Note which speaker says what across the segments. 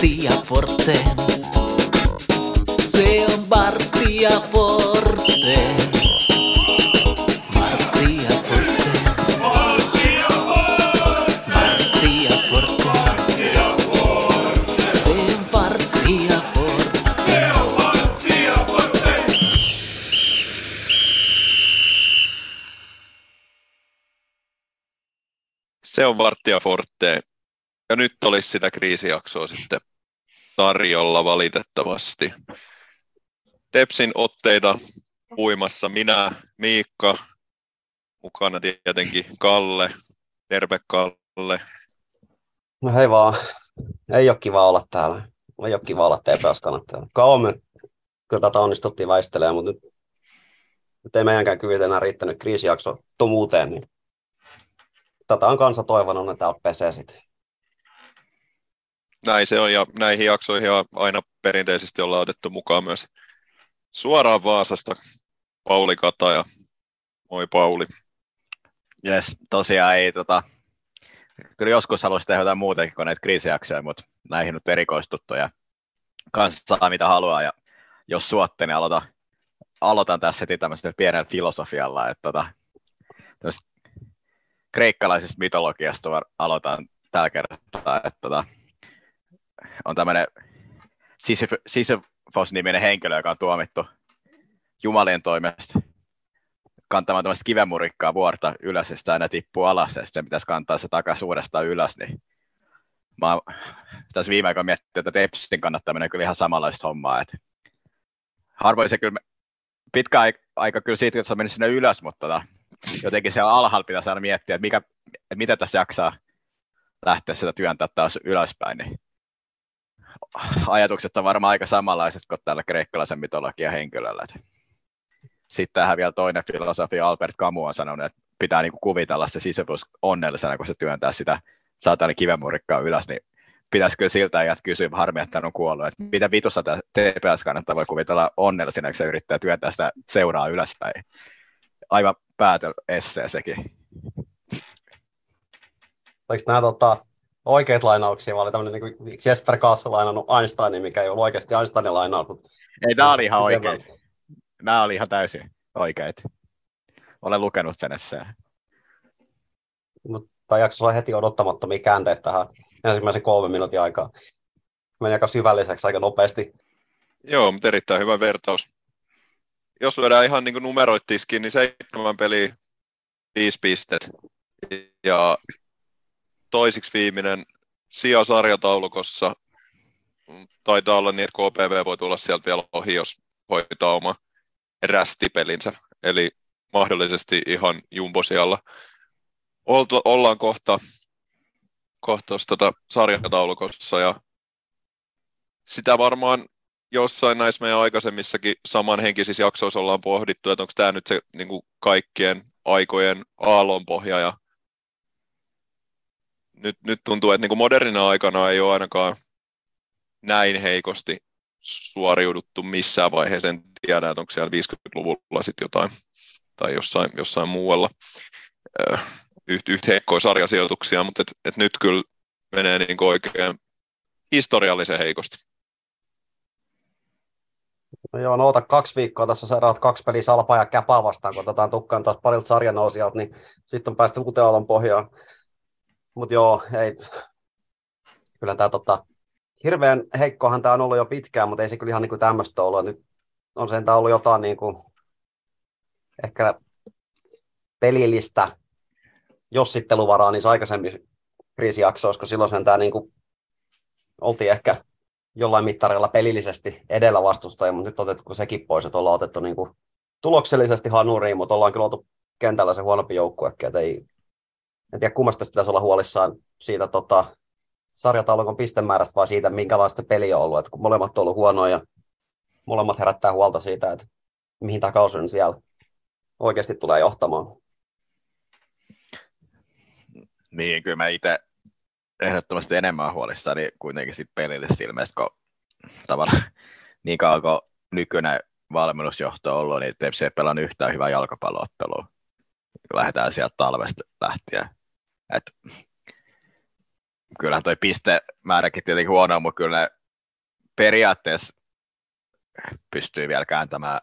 Speaker 1: Bartia Forte. Se on Bartia Forte. Forte. Forte. Se on Bartia Forte.
Speaker 2: Se on Varttia Forte. Ja nyt olisi sitä kriisijaksoa sitten tarjolla valitettavasti. Tepsin otteita puimassa minä, Miikka, mukana tietenkin Kalle. Terve Kalle.
Speaker 3: No hei vaan. Ei ole kiva olla täällä. Ei ole kiva olla TPS kannattaja. Kauan me kyllä tätä onnistuttiin väistelemään, mutta nyt, nyt ei meidänkään kyvyt enää riittänyt kriisijakso tumuuteen, niin tätä on kanssa toivonut, että täällä pesee sitten.
Speaker 2: Näin se on ja näihin jaksoihin on aina perinteisesti ollaan otettu mukaan myös suoraan Vaasasta Pauli Kataja. Moi Pauli.
Speaker 4: Jes, tosiaan ei tota, kyllä joskus haluaisi tehdä jotain muutakin kuin näitä kriisijaksoja, mutta näihin nyt erikoistuttu ja kanssa saa mitä haluaa ja jos suotte, niin aloitan, aloitan tässä heti tämmöisellä pienellä filosofialla, että tota, kreikkalaisesta mytologiasta var- aloitan tällä kertaa, että tota, on tämmöinen Sisyf- Sisyphos-niminen henkilö, joka on tuomittu Jumalien toimesta kantamaan tämmöistä kivemurikkaa vuorta ylös, ja sitä aina tippuu alas, ja sitten pitäisi kantaa se takaisin uudestaan ylös, niin mä oon tässä viime aikoina miettinyt, että Tepsin kannattaa mennä kyllä ihan samanlaista hommaa, että harvoin se kyllä, pitkä aika, aika kyllä siitä, että se on mennyt sinne ylös, mutta tota, jotenkin siellä alhaalla pitäisi aina miettiä, että, mikä, että mitä tässä jaksaa lähteä sitä työntää taas ylöspäin, niin ajatukset on varmaan aika samanlaiset kuin tällä kreikkalaisen mytologian henkilöllä. Sitten tähän vielä toinen filosofi, Albert Camus on sanonut, että pitää niinku kuvitella se Sisyphus onnellisena, kun se työntää sitä saatana kivemurikkaa ylös, niin pitäisi kyllä siltä ajat kysyä, harmi, että on kuollut, että mitä vitussa tämä TPS kannattaa voi kuvitella onnellisena, kun se yrittää työntää sitä seuraa ylöspäin. Aivan päätö essee sekin.
Speaker 3: Oliko nämä tota, oikeat lainauksia, vai oli tämmöinen niin kuin Jesper Kaassa lainannut Einsteinin, mikä ei ollut oikeasti Einsteinin lainaus. Mutta
Speaker 4: Ei, nämä oli ihan oikein. Nämä oli ihan täysin oikein. Olen lukenut sen esseen.
Speaker 3: Mutta tämä jakso sai heti odottamattomia käänteitä tähän ensimmäisen kolmen minuutin aikaa. Meni aika syvälliseksi aika nopeasti.
Speaker 2: Joo, mutta erittäin hyvä vertaus. Jos lyödään ihan niin numeroit tiskiin, niin seitsemän peliä, viisi pistet. Ja toisiksi viimeinen sija sarjataulukossa. Taitaa olla niin, että KPV voi tulla sieltä vielä ohi, jos hoitaa oma rästipelinsä. Eli mahdollisesti ihan jumbosialla. Oltu, ollaan kohta, kohta tota sarjataulukossa ja sitä varmaan jossain näissä meidän aikaisemmissakin samanhenkisissä jaksoissa ollaan pohdittu, että onko tämä nyt se niin kuin kaikkien aikojen aallonpohja ja nyt, nyt tuntuu, että niin kuin modernina aikana ei ole ainakaan näin heikosti suoriuduttu missään vaiheessa. En tiedä, että onko siellä 50-luvulla sitten jotain tai jossain, jossain muualla yhtä yht heikkoja sarjasijoituksia, mutta et, et nyt kyllä menee niin kuin oikein historiallisen heikosti.
Speaker 3: No joo, no ota kaksi viikkoa, tässä on seuraavat kaksi peliä Salpaa ja Käpää vastaan, kun otetaan tukkaan taas parilta sarjanousijalta, niin sitten on päästy uuteen pohjaan. Mutta joo, ei. Kyllä tämä tota, hirveän heikkohan tämä on ollut jo pitkään, mutta ei se kyllä ihan niin kuin tämmöistä ollut. Nyt on sentään ollut jotain niin kuin, ehkä pelillistä jossitteluvaraa niissä aikaisemmissa kriisijaksoissa, kun silloin sentään niin kuin, oltiin ehkä jollain mittarilla pelillisesti edellä vastustaja, mutta nyt otettu sekin pois, että ollaan otettu niin kuin, tuloksellisesti hanuriin, mutta ollaan kyllä oltu kentällä se huonompi joukkuekin, että ei, en tiedä kummasta pitäisi olla huolissaan siitä tota, sarjataulukon pistemäärästä, vai siitä, minkälaista peliä on ollut, että kun molemmat on ollut huonoja, molemmat herättää huolta siitä, että mihin tämä kausi nyt vielä oikeasti tulee johtamaan.
Speaker 4: Niin, kyllä mä itse ehdottomasti enemmän huolissani kuitenkin sit pelillisesti ilmeisesti, kun tavallaan niin kauan kuin nykyinen valmennusjohto on ollut, niin Tepsi ei pelannut yhtään hyvää jalkapalloottelua. Lähdetään sieltä talvesta lähtien. Et kyllähän toi pistemääräkin tietenkin huono, mutta kyllä ne periaatteessa pystyy vielä kääntämään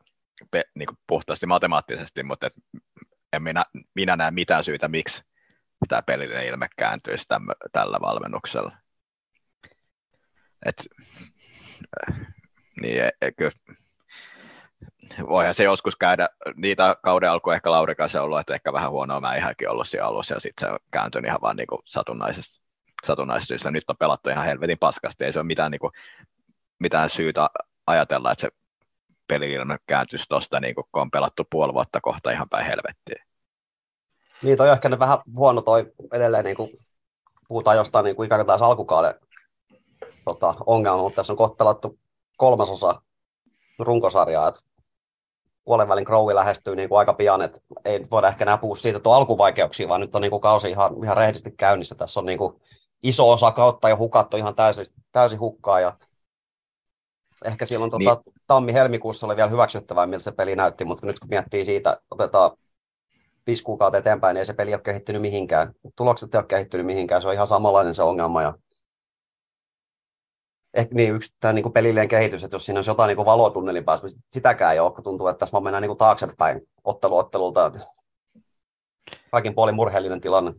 Speaker 4: pe, niin kuin puhtaasti matemaattisesti, mutta et en minä, minä näe mitään syytä, miksi tämä pelillinen ilme kääntyisi tämmö, tällä valmennuksella. Et, niin, e, e, kyllä, voihan se joskus käydä, niitä kauden alku ehkä Laurikas ollut, että ehkä vähän huonoa mä ihankin ollut siellä alussa, ja sitten se kääntyi ihan vaan niin satunnaisesta syystä. Nyt on pelattu ihan helvetin paskasti, ei se ole mitään, niin kuin, mitään syytä ajatella, että se peli kääntyisi tuosta, niin kun on pelattu puoli vuotta kohta ihan päin helvettiin.
Speaker 3: Niin, toi on ehkä vähän huono toi edelleen, niin kuin puhutaan jostain niin kuin ikään kuin taas alkukauden tota, ongelma, mutta tässä on kohta pelattu kolmasosa runkosarjaa, että puolen välin Crowi lähestyy niin kuin aika pian, että ei voida ehkä enää puhua siitä tuon alkuvaikeuksia, vaan nyt on niin kuin kausi ihan, ihan rehellisesti käynnissä. Tässä on niin kuin iso osa kautta jo hukattu ihan täysin, täysin hukkaa ja ehkä silloin tota, niin. tammi-helmikuussa oli vielä hyväksyttävää, miltä se peli näytti, mutta nyt kun miettii siitä, otetaan viisi kuukautta eteenpäin, niin ei se peli ole kehittynyt mihinkään. Tulokset ei ole kehittynyt mihinkään, se on ihan samanlainen se ongelma. Ja ehkä niin yksi tämä niin pelillinen kehitys, että jos siinä olisi jotain niin valotunnelin päässä, niin sitäkään ei ole, kun tuntuu, että tässä vaan mennään niin taaksepäin ottelu ottelulta. Kaikin puolin murheellinen tilanne.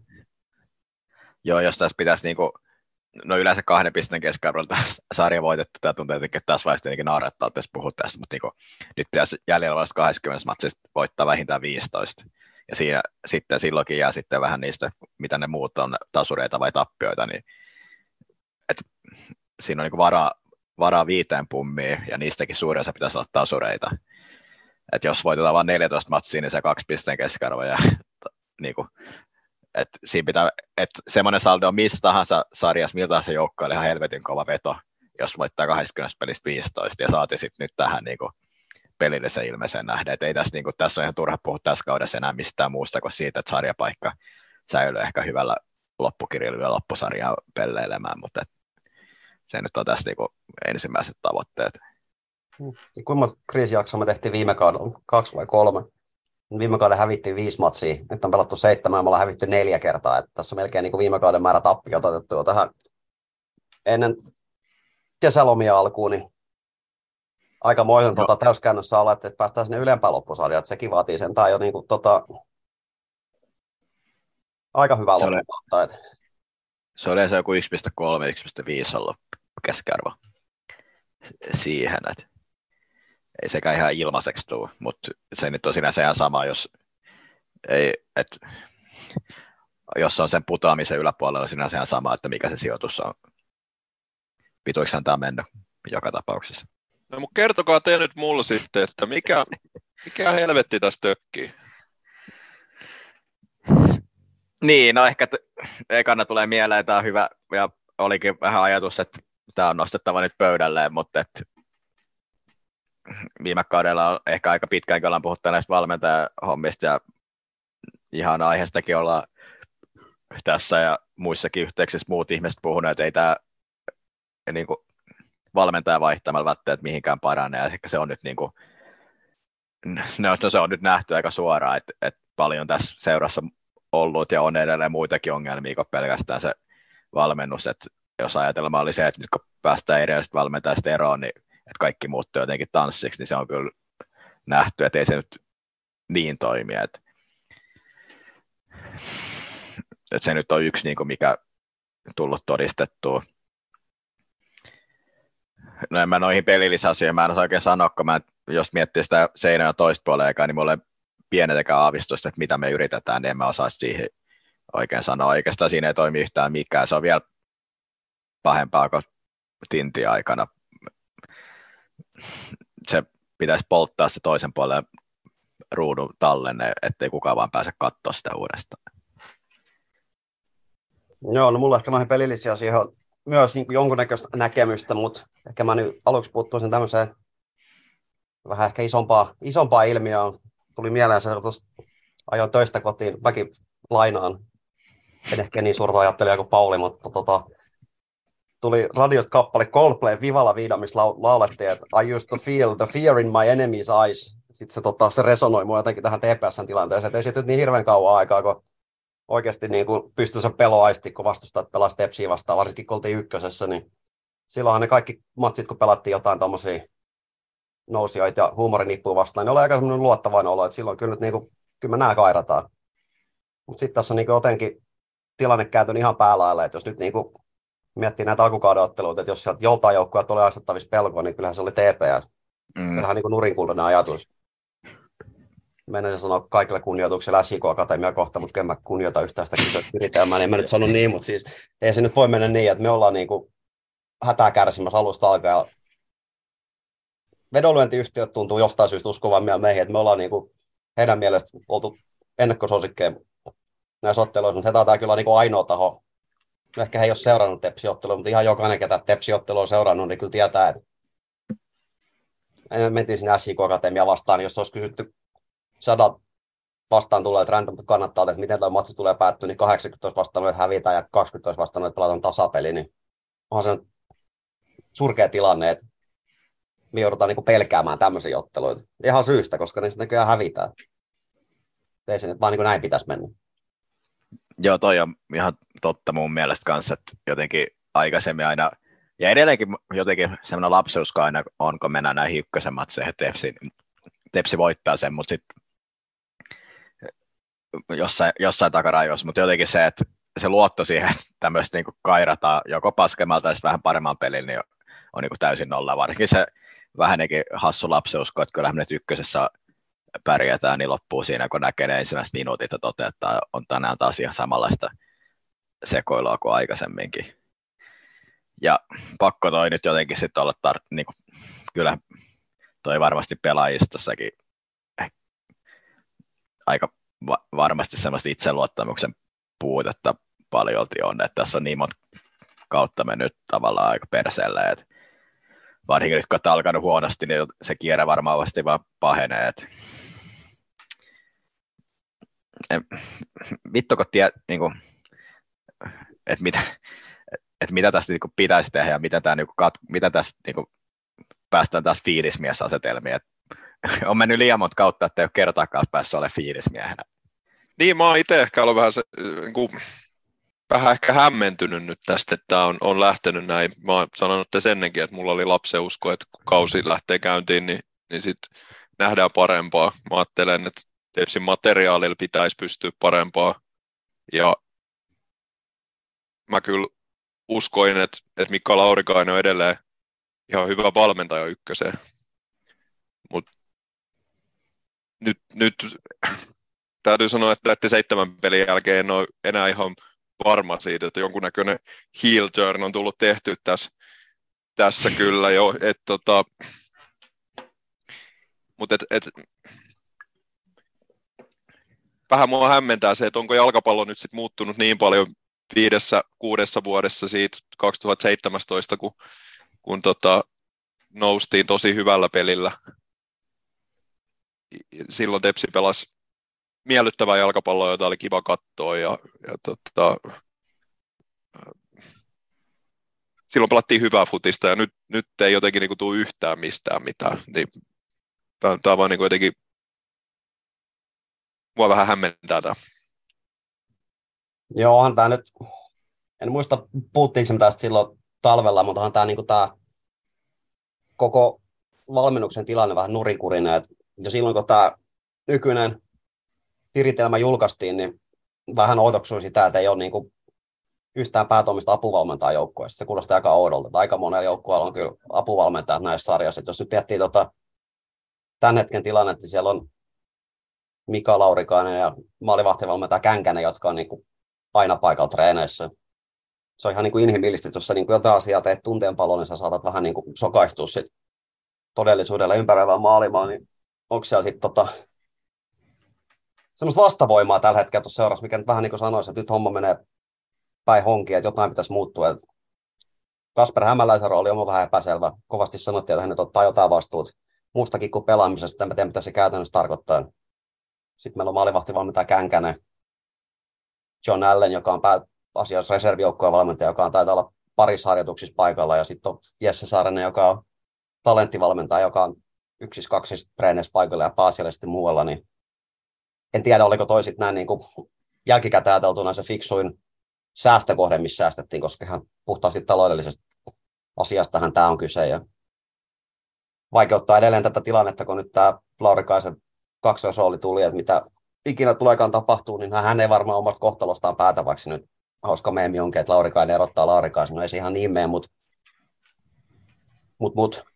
Speaker 4: Joo, jos tässä pitäisi niin kuin, no yleensä kahden pisteen keskiarvolta sarja voitettu, tämä tuntuu että tässä vaiheessa tietenkin naurettaa, että puhut tästä, mutta niin kuin, nyt pitäisi jäljellä olevasta 20 matsista voittaa vähintään 15. Ja siinä sitten silloinkin jää sitten vähän niistä, mitä ne muut on, tasureita vai tappioita, niin että siinä on niin varaa, varaa viiteen pummiin, ja niistäkin suurin osa pitäisi olla tasureita. Et jos voitetaan vain 14 matsia, niin se kaksi pisteen keskiarvo, ja niin kuin, et siinä pitää, et semmoinen saldo on missä tahansa sarjassa, miltä tahansa joukkoille ihan helvetin kova veto, jos voittaa 20 pelistä 15, ja saati sitten nyt tähän niin kuin, pelillisen ilmeisen nähdä. Et ei tässä, niin kuin, tässä on ihan turha puhua tässä kaudessa enää mistään muusta kuin siitä, että sarjapaikka säilyy ehkä hyvällä loppukirjalla ja loppusarjaa pelleilemään, mutta et, se nyt on tässä niin ensimmäiset tavoitteet.
Speaker 3: Hmm. Kuinka monta kriisijaksoa me tehtiin viime kaudella? Kaksi vai kolme? Viime kauden hävittiin viisi matsia, nyt on pelattu seitsemän, me ollaan hävitty neljä kertaa. Että tässä on melkein niin kuin viime kauden määrä tappiota otettu jo tähän ennen kesälomia alkuun, niin aikamoisen tuota, täyskäännössä olla, että päästään sinne ylempään loppusarjaan, että sekin vaatii sen tai jo niin kuin, tota, aika hyvä loppukautta. Että...
Speaker 4: Se oli se joku 1,3, 1,5 ollut keskiarvo siihen, että ei sekään ihan ilmaiseksi tule, mutta se nyt on sinänsä ihan sama, jos, ei, et, jos on sen putoamisen yläpuolella, sinänsä ihan sama, että mikä se sijoitus on. Pituiksi tämä on mennyt joka tapauksessa.
Speaker 2: No mutta kertokaa te nyt mulle sitten, että mikä, mikä helvetti tässä tökkii?
Speaker 4: Niin, no ehkä t- ekana tulee mieleen, tämä on hyvä, ja olikin vähän ajatus, että tämä on nostettava nyt pöydälleen, mutta et viime kaudella on ehkä aika pitkään, ollaan puhuttu näistä valmentajahommista, ja ihan aiheestakin olla tässä ja muissakin yhteyksissä muut ihmiset puhuneet, että ei tämä niin kuin, valmentaja vaihtamalla välttämättä mihinkään paranee, ehkä se on nyt niin kuin, no, no se on nyt nähty aika suoraan, että, että paljon tässä seurassa ollut ja on edelleen muitakin ongelmia kuin pelkästään se valmennus, että jos ajatelma oli se, että nyt kun päästään edellisestä valmentajasta eroon, niin että kaikki muuttuu jotenkin tanssiksi, niin se on kyllä nähty, että ei se nyt niin toimi, että, että se nyt on yksi, niin kuin mikä tullut todistettua. No en mä noihin pelillisasioihin, mä en osaa oikein sanoa, kun mä, jos miettii sitä seinää toista puolella niin mulla ei pienetäkään aavistusta, että mitä me yritetään, niin en mä osaa siihen oikein sanoa. Oikeastaan siinä ei toimi yhtään mikään. Se on vielä pahempaa kuin tinti aikana. Se pitäisi polttaa se toisen puolen ruudun tallenne, ettei kukaan vaan pääse katsoa sitä uudestaan.
Speaker 3: Joo, no mulla ehkä noihin pelillisiä asioihin myös niin jonkunnäköistä näkemystä, mutta ehkä mä nyt aluksi puuttuisin tämmöiseen vähän ehkä isompaa, isompaa ilmiöä. Tuli mieleen se, että ajoin töistä kotiin väki lainaan. En ehkä niin suurta ajattelija kuin Pauli, mutta tota, tuli radiosta kappale Coldplay Vivala Vida, missä laulettiin, että I used to feel the fear in my enemy's eyes. Sitten se, tota, se resonoi mua jotenkin tähän TPSn tilanteeseen, että ei se nyt niin hirveän kauan aikaa, kun oikeasti niin kuin pystyi se peloaisti, kun vastustajat pelasi Tepsiä vastaan, varsinkin kun oltiin ykkösessä, niin silloinhan ne kaikki matsit, kun pelattiin jotain tuommoisia nousijoita ja huumorinippuja vastaan, niin oli aika semmoinen luottavainen olo, että silloin kyllä nyt niin kuin, kyllä me nämä kairataan. Mutta sitten tässä on niin kuin jotenkin tilanne kääntynyt ihan päälailla, että jos nyt niin kuin miettii näitä alkukauden otteluita, että jos sieltä joltain joukkueelta tulee asettavissa pelkoa, niin kyllähän se oli TPS. Mm. Vähän niin nurinkultainen ajatus. Menen sanoa kaikille kunnioitukselle SIK Akatemia kohta, mutta en mä kunnioita yhtään sitä kysyntää, niin en mä nyt sano niin, mutta siis ei se nyt voi mennä niin, että me ollaan niin kuin hätää kärsimässä alusta alkaen. Vedonlyöntiyhtiöt tuntuu jostain syystä uskovan meihin, että me ollaan niin kuin heidän mielestä oltu ennakkosuosikkeja näissä otteluissa, mutta he taitaa kyllä niin kuin ainoa taho. Ehkä he ei ole seurannut tepsiottelua, mutta ihan jokainen, ketä tepsiottelua on seurannut, niin kyllä tietää, että mentiin sinne SIK Akatemia vastaan, niin jos olisi kysytty sadat vastaan tulee random kannattaa, että miten tämä matsi tulee päättyä, niin 80 vastaan että hävitään ja 20 vastaan että pelataan tasapeli, niin on se surkea tilanne, että me joudutaan niin pelkäämään tämmöisiä otteluita. Ihan syystä, koska ne näköjään hävitään. Ei se nyt vaan niin näin pitäisi mennä.
Speaker 4: Joo, toi on ihan totta mun mielestä kanssa, että jotenkin aikaisemmin aina, ja edelleenkin jotenkin semmoinen lapseusko aina on, kun mennään näihin ykkösen matseihin, Tepsi, Tepsi voittaa sen, mutta sitten jossain, jossain takarajoissa, mutta jotenkin se, että se luotto siihen, että tämmöistä niin kairataan joko paskemmalta tai vähän paremman pelin, niin on, on niin täysin nolla. Varsinkin se vähänkin hassu lapseusko, että kyllähän nyt ykkösessä pärjätään, niin loppuu siinä, kun näkee ne ensimmäiset minuutit ja toteaa, että on tänään taas ihan samanlaista sekoilua kuin aikaisemminkin. Ja pakko toi nyt jotenkin sitten olla, tar- niin kuin, kyllä toi varmasti pelaajistossakin aika va- varmasti semmoista itseluottamuksen puutetta paljolti on, että tässä on niin monta kautta mennyt tavallaan aika perseelle, että varsinkin nyt kun on alkanut huonosti, niin se kierre varmaan vasti vaan pahenee. Että vittu kun tie, niin kuin, että mitä, että mitä tästä niin pitäisi tehdä ja mitä, tämä, niin kuin, mitä tästä niin kuin, päästään taas fiilismiesasetelmiin. Että on mennyt liian monta kautta, että ei ole kertaakaan päässyt olemaan fiilismiehenä.
Speaker 2: Niin, mä oon itse ehkä ollut vähän, se, niin kuin, vähän ehkä hämmentynyt nyt tästä, että on, on lähtenyt näin. Mä oon sanonut tässä ennenkin, että mulla oli lapseusko, että kun kausi lähtee käyntiin, niin, niin sitten nähdään parempaa. Mä ajattelen, että Tepsin materiaalilla pitäisi pystyä parempaa. Ja mä kyllä uskoin, että, että Mikka Laurikainen on edelleen ihan hyvä valmentaja ykköseen. Mutta nyt, nyt täytyy sanoa, että seitsemän pelin jälkeen en ole enää ihan varma siitä, että jonkunnäköinen heel turn on tullut tehty tässä, tässä kyllä jo. Et, tota, mutta et, et, vähän mua hämmentää se, että onko jalkapallo nyt sit muuttunut niin paljon viidessä, kuudessa vuodessa siitä 2017, kun, kun tota, noustiin tosi hyvällä pelillä. Silloin Tepsi pelasi miellyttävää jalkapalloa, jota oli kiva katsoa ja, ja tota, silloin pelattiin hyvää futista ja nyt, nyt ei jotenkin niin tule yhtään mistään mitään. Niin, tämä, tämä vaan niin jotenkin mua vähän hämmentää tämä.
Speaker 3: Joo, onhan tämä nyt, en muista puhuttiinko me tästä silloin talvella, mutta onhan tämä, niin tämä koko valmennuksen tilanne vähän nurinkurinen. Jo silloin kun tämä nykyinen tiritelmä julkaistiin, niin vähän oudoksuin sitä, että ei ole niin kuin yhtään päätoimista apuvalmentajaa joukkueessa. Se kuulostaa aika oudolta. Aika monella joukkueella on kyllä apuvalmentajat näissä sarjassa. jos nyt miettii tota, tämän hetken tilannetta, niin siellä on Mika Laurikainen ja maalivahtivalmentaja Känkänen, jotka on niin kuin aina paikalla treeneissä. Se on ihan niin kuin inhimillistä, että jos sä niin kuin jotain asiaa teet tunteen paljon, niin sä saatat vähän niin kuin sokaistua sit todellisuudella ympäröivään maailmaan, niin onko siellä sitten tota, semmoista vastavoimaa tällä hetkellä tuossa seurassa, mikä nyt vähän niin kuin sanoisi, että nyt homma menee päin honkia, että jotain pitäisi muuttua. Että Kasper Hämäläisen rooli on vähän epäselvä. Kovasti sanottiin, että hänet ottaa jotain vastuut muustakin kuin pelaamisesta. En tiedä, mitä se käytännössä tarkoittaa. Sitten meillä on maalivahtivalmentaja Känkänen, John Allen, joka on pääasiassa reservijoukkojen valmentaja, joka on taitaa olla parissa harjoituksissa paikalla. Ja sitten on Jesse Saarinen, joka on talenttivalmentaja, joka on yksissä kaksissa treeneissä paikalla ja pääasiallisesti muualla. Niin en tiedä, oliko toisit näin niin kuin jälkikäteen ajateltuna se fiksuin säästökohde, missä säästettiin, koska ihan puhtaasti taloudellisesta asiastahan tämä on kyse. Ja vaikeuttaa edelleen tätä tilannetta, kun nyt tämä Laurikaisen kaksoisrooli tuli, että mitä ikinä tuleekaan tapahtuu, niin hän ei varmaan omasta kohtalostaan päätä, vaikka nyt hauska meemi onkin, että Laurikainen erottaa Laurikaisen. No ei se ihan niin mene, mutta mut, mut.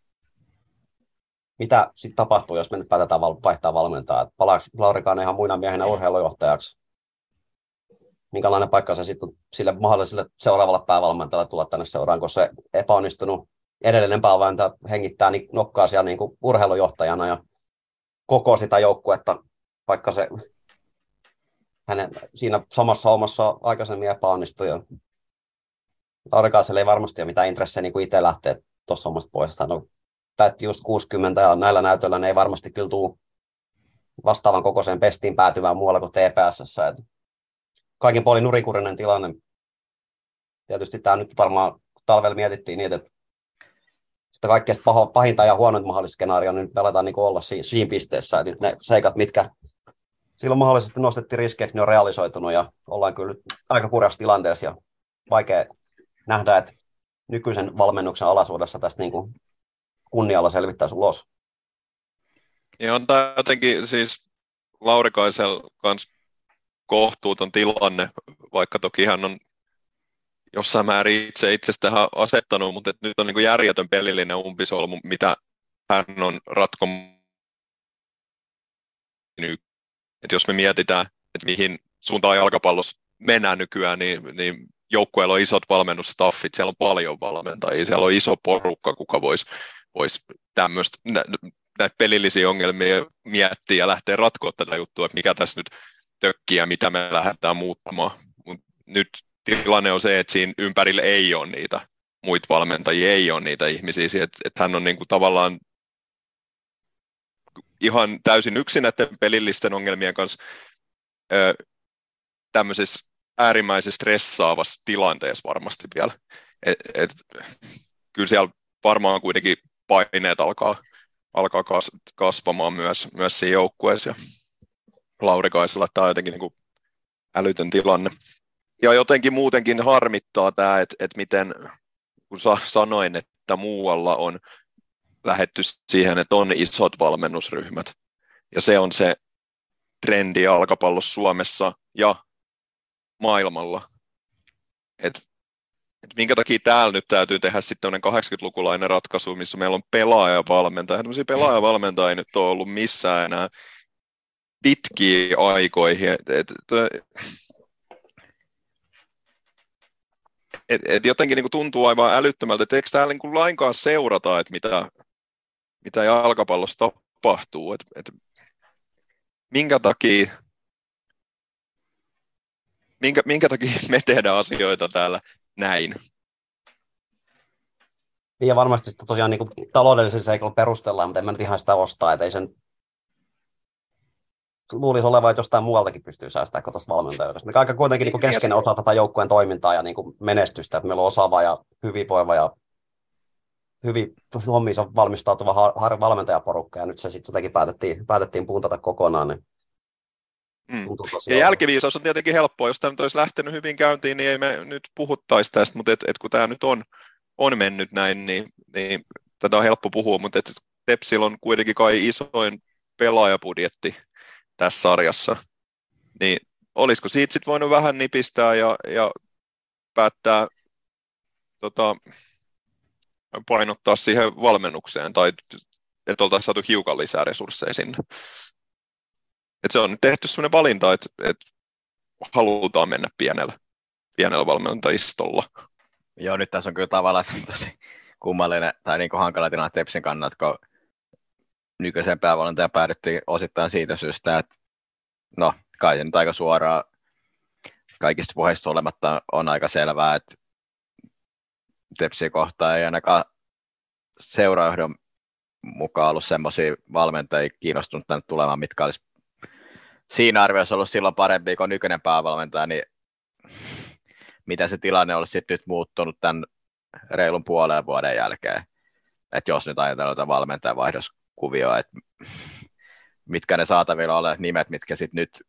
Speaker 3: Mitä sitten tapahtuu, jos me nyt päätetään vaihtaa valmentaa? Palaako Laurikainen ihan muina miehenä urheilujohtajaksi? Minkälainen paikka se sitten sille mahdolliselle seuraavalle päävalmentajalle tulla tänne seuraan, kun se epäonnistunut edellinen päävalmentaja hengittää niin nokkaa siellä niin kuin urheilujohtajana ja koko sitä joukkuetta, vaikka se hänen siinä samassa omassa aikaisemmin epäonnistui. Ja Tarkaisella ei varmasti ole mitään intressejä niin kuin itse lähteä tuossa omasta pois. Hän on täytti just 60 ja näillä näytöillä ne ei varmasti kyllä tule vastaavan kokoiseen pestiin päätyvään muualla kuin TPS. Et kaikin puolin nurikurinen tilanne. Tietysti tämä nyt varmaan talvella mietittiin niin, että sitä kaikkein pahinta ja huonointa mahdollista skenaario, niin me aletaan niin olla siinä, siinä pisteessä. että nyt ne seikat, mitkä silloin mahdollisesti nostettiin riskejä, että ne on realisoitunut ja ollaan kyllä aika kurjassa tilanteessa ja vaikea nähdä, että nykyisen valmennuksen alaisuudessa tästä niin kuin kunnialla selvittäisi ulos.
Speaker 2: Ja on tämä jotenkin siis Laurikaisella kanssa kohtuuton tilanne, vaikka toki hän on jossain määrin itse itsestään asettanut, mutta nyt on niin järjetön pelillinen umpisolmu, mitä hän on ratkonut. Et jos me mietitään, että mihin suuntaan jalkapallossa mennään nykyään, niin, niin joukkueella on isot valmennusstaffit, siellä on paljon valmentajia, siellä on iso porukka, kuka voisi vois tämmöistä, näitä pelillisiä ongelmia miettiä ja lähteä ratkoa tätä juttua, että mikä tässä nyt tökkii ja mitä me lähdetään muuttamaan. Mut nyt tilanne on se, että siinä ympärillä ei ole niitä muita valmentajia, ei ole niitä ihmisiä, että, että hän on niin kuin tavallaan ihan täysin yksin näiden pelillisten ongelmien kanssa ö, tämmöisessä äärimmäisen stressaavassa tilanteessa varmasti vielä. Et, et, kyllä siellä varmaan kuitenkin paineet alkaa, alkaa kas, kasvamaan myös, myös siinä joukkueessa. Ja Laurikaisella tämä on jotenkin niin kuin älytön tilanne. Ja jotenkin muutenkin harmittaa tämä, että, että miten, kun sa, sanoin, että muualla on lähetty siihen, että on isot valmennusryhmät. Ja se on se trendi jalkapallossa Suomessa ja maailmalla. Et, et minkä takia täällä nyt täytyy tehdä sitten 80-lukulainen ratkaisu, missä meillä on pelaajavalmentaja. Tämmöisiä pelaajavalmentajia ei nyt ole ollut missään enää pitkiä aikoihin. Et, et, et, et jotenkin niin kuin tuntuu aivan älyttömältä, että eikö täällä niin lainkaan seurata, että mitä, mitä jalkapallossa tapahtuu. Et, et, minkä takia minkä, minkä takia me tehdään asioita täällä näin?
Speaker 3: Ja varmasti sitä tosiaan niin taloudellisen seikalla perustellaan, mutta en mä nyt ihan sitä ostaa, että ei sen luulisi olevan, että jostain muualtakin pystyy säästämään kuin tuosta valmentajuudesta. Me aika kuitenkin niin keskeinen osa tätä joukkueen toimintaa ja niin kuin menestystä, että meillä on osaava ja hyvinvoiva ja hyvin hommiinsa valmistautuva valmentajaporukka, ja nyt se sitten jotenkin päätettiin, päätettiin puuntata kokonaan, niin
Speaker 2: Mm. Ja jälkiviisaus on tietenkin helppoa, jos tämä nyt olisi lähtenyt hyvin käyntiin, niin ei me nyt puhuttaisi tästä, mutta et, et kun tämä nyt on, on mennyt näin, niin, niin tätä on helppo puhua, mutta et Tepsillä on kuitenkin kai isoin pelaajabudjetti tässä sarjassa, niin olisiko siitä sitten voinut vähän nipistää ja, ja päättää tota, painottaa siihen valmennukseen tai että oltaisiin saatu hiukan lisää resursseja sinne. Et se on tehty sellainen valinta, että, että halutaan mennä pienellä, pienellä valmentajistolla.
Speaker 4: Joo, nyt tässä on kyllä tavallaan tosi kummallinen tai niin kuin hankala tilanne Tepsin kannalta, kun nykyisen päävalmentajan päädyttiin osittain siitä syystä, että no kai se nyt aika suoraan kaikista puheista olematta on aika selvää, että Tepsi kohtaa ei ainakaan seuraajohdon mukaan ollut semmoisia valmentajia kiinnostunut tänne tulemaan, mitkä olisi siinä arvioissa ollut silloin parempi kuin nykyinen päävalmentaja, niin mitä se tilanne olisi sitten nyt muuttunut tämän reilun puolen vuoden jälkeen. Että jos nyt ajatellaan tätä valmentajavaihdoskuviota, että mitkä ne saatavilla ole nimet, mitkä sitten nyt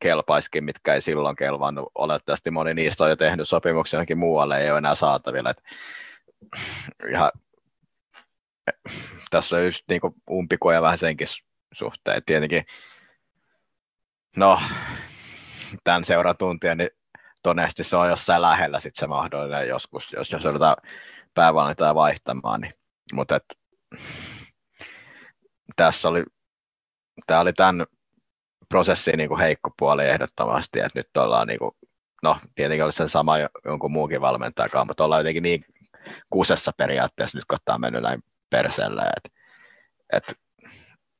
Speaker 4: kelpaiskin, mitkä ei silloin kelvannut. Olettavasti moni niistä on jo tehnyt sopimuksia johonkin muualle, ei ole enää saatavilla. Et ihan, tässä on just niin umpikuja vähän senkin suhteen. Tietenkin, no, tämän seuran tuntia, niin todennäköisesti se on jossain lähellä sit se mahdollinen joskus, jos, jos joudutaan päävalmentaja vaihtamaan. Niin. Mutta tässä oli, tämä oli tämän prosessin niin heikko puoli ehdottomasti, että nyt ollaan niin kuin, no tietenkin olisi se sama jonkun muukin valmentajakaan, mutta ollaan jotenkin niin kusessa periaatteessa nyt, kun tämä on mennyt näin perseelle, että, että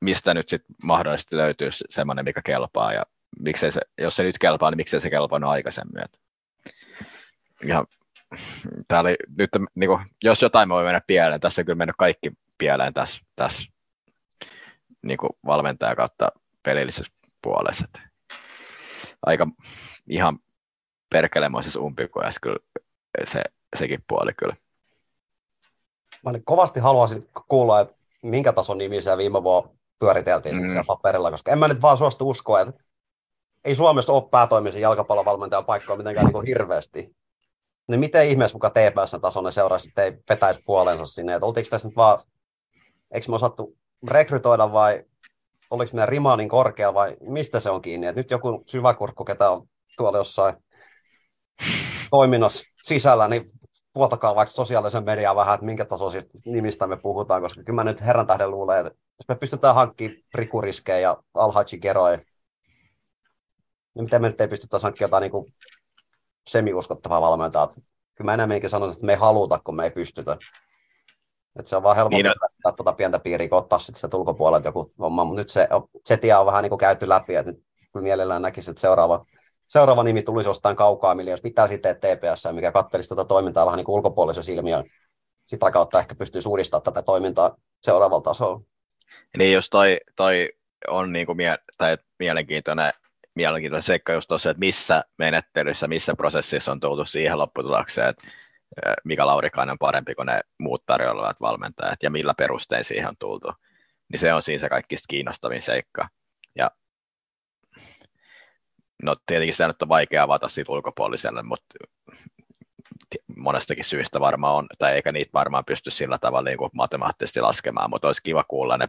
Speaker 4: mistä nyt sitten mahdollisesti löytyy semmoinen, mikä kelpaa ja miksei se, jos se nyt kelpaa, niin miksei se kelpannut aikaisemmin. Että ihan, tää oli, nyt, niin kuin, jos jotain voi mennä pieleen, tässä on kyllä mennyt kaikki pieleen tässä, tässä niin valmentaja kautta pelillisessä puolessa. Että aika ihan perkelemoisessa umpikujassa kyllä se, sekin puoli kyllä.
Speaker 3: Mä niin kovasti haluaisin kuulla, että minkä tason nimisiä viime vuonna pyöriteltiin mm. siellä paperilla, koska en mä nyt vaan suostu uskoa, että ei Suomessa ole päätoimisen jalkapallovalmentajan paikkoja mitenkään niin hirveästi. Niin miten ihmeessä mukaan TPSn tasoinen seura sitten ei vetäisi puolensa sinne? Että oltiinko tässä nyt vaan, eikö me osattu rekrytoida vai oliko meidän rima niin korkea vai mistä se on kiinni? Et nyt joku syväkurkku, ketä on tuolla jossain toiminnassa sisällä, niin puoltakaa vaikka sosiaalisen median vähän, että minkä tasoisista nimistä me puhutaan, koska kyllä mä nyt herran tähden luulen, että jos me pystytään hankkimaan prikuriskejä ja alhaji keroja, niin miten me nyt ei pystytä hankkimaan jotain niin semi-uskottavaa valmentajaa. Kyllä mä enemmänkin sanoisin, että me ei haluta, kun me ei pystytä. Et se on vaan helpompi niin, no. tuota pientä piiriä, kun ottaa sitten sitä ulkopuolelta joku homma, mutta nyt se, se tie on vähän niin kuin käyty läpi, että nyt mielellään näkisi, että seuraava, seuraava nimi tulisi jostain kaukaa, millä jos pitää sitten TPS, mikä kattelisi tätä toimintaa vähän niin ulkopuolisen silmiön, sitä kautta ehkä pystyy uudistamaan tätä toimintaa seuraavalla tasolla.
Speaker 4: Niin jos toi, toi on niin kuin mie- tai mielenkiintoinen, mielenkiintoinen seikka just tosiaan, että missä menettelyssä, missä prosessissa on tultu siihen lopputulokseen, että Mika Laurikainen parempi kuin ne muut tarjoilevat valmentajat ja millä perustein siihen on tultu. Niin se on siinä se kaikista kiinnostavin seikka. Ja no tietenkin se nyt on vaikea avata siitä ulkopuoliselle, mutta monestakin syystä varmaan on, tai eikä niitä varmaan pysty sillä tavalla niin kuin matemaattisesti laskemaan, mutta olisi kiva kuulla ne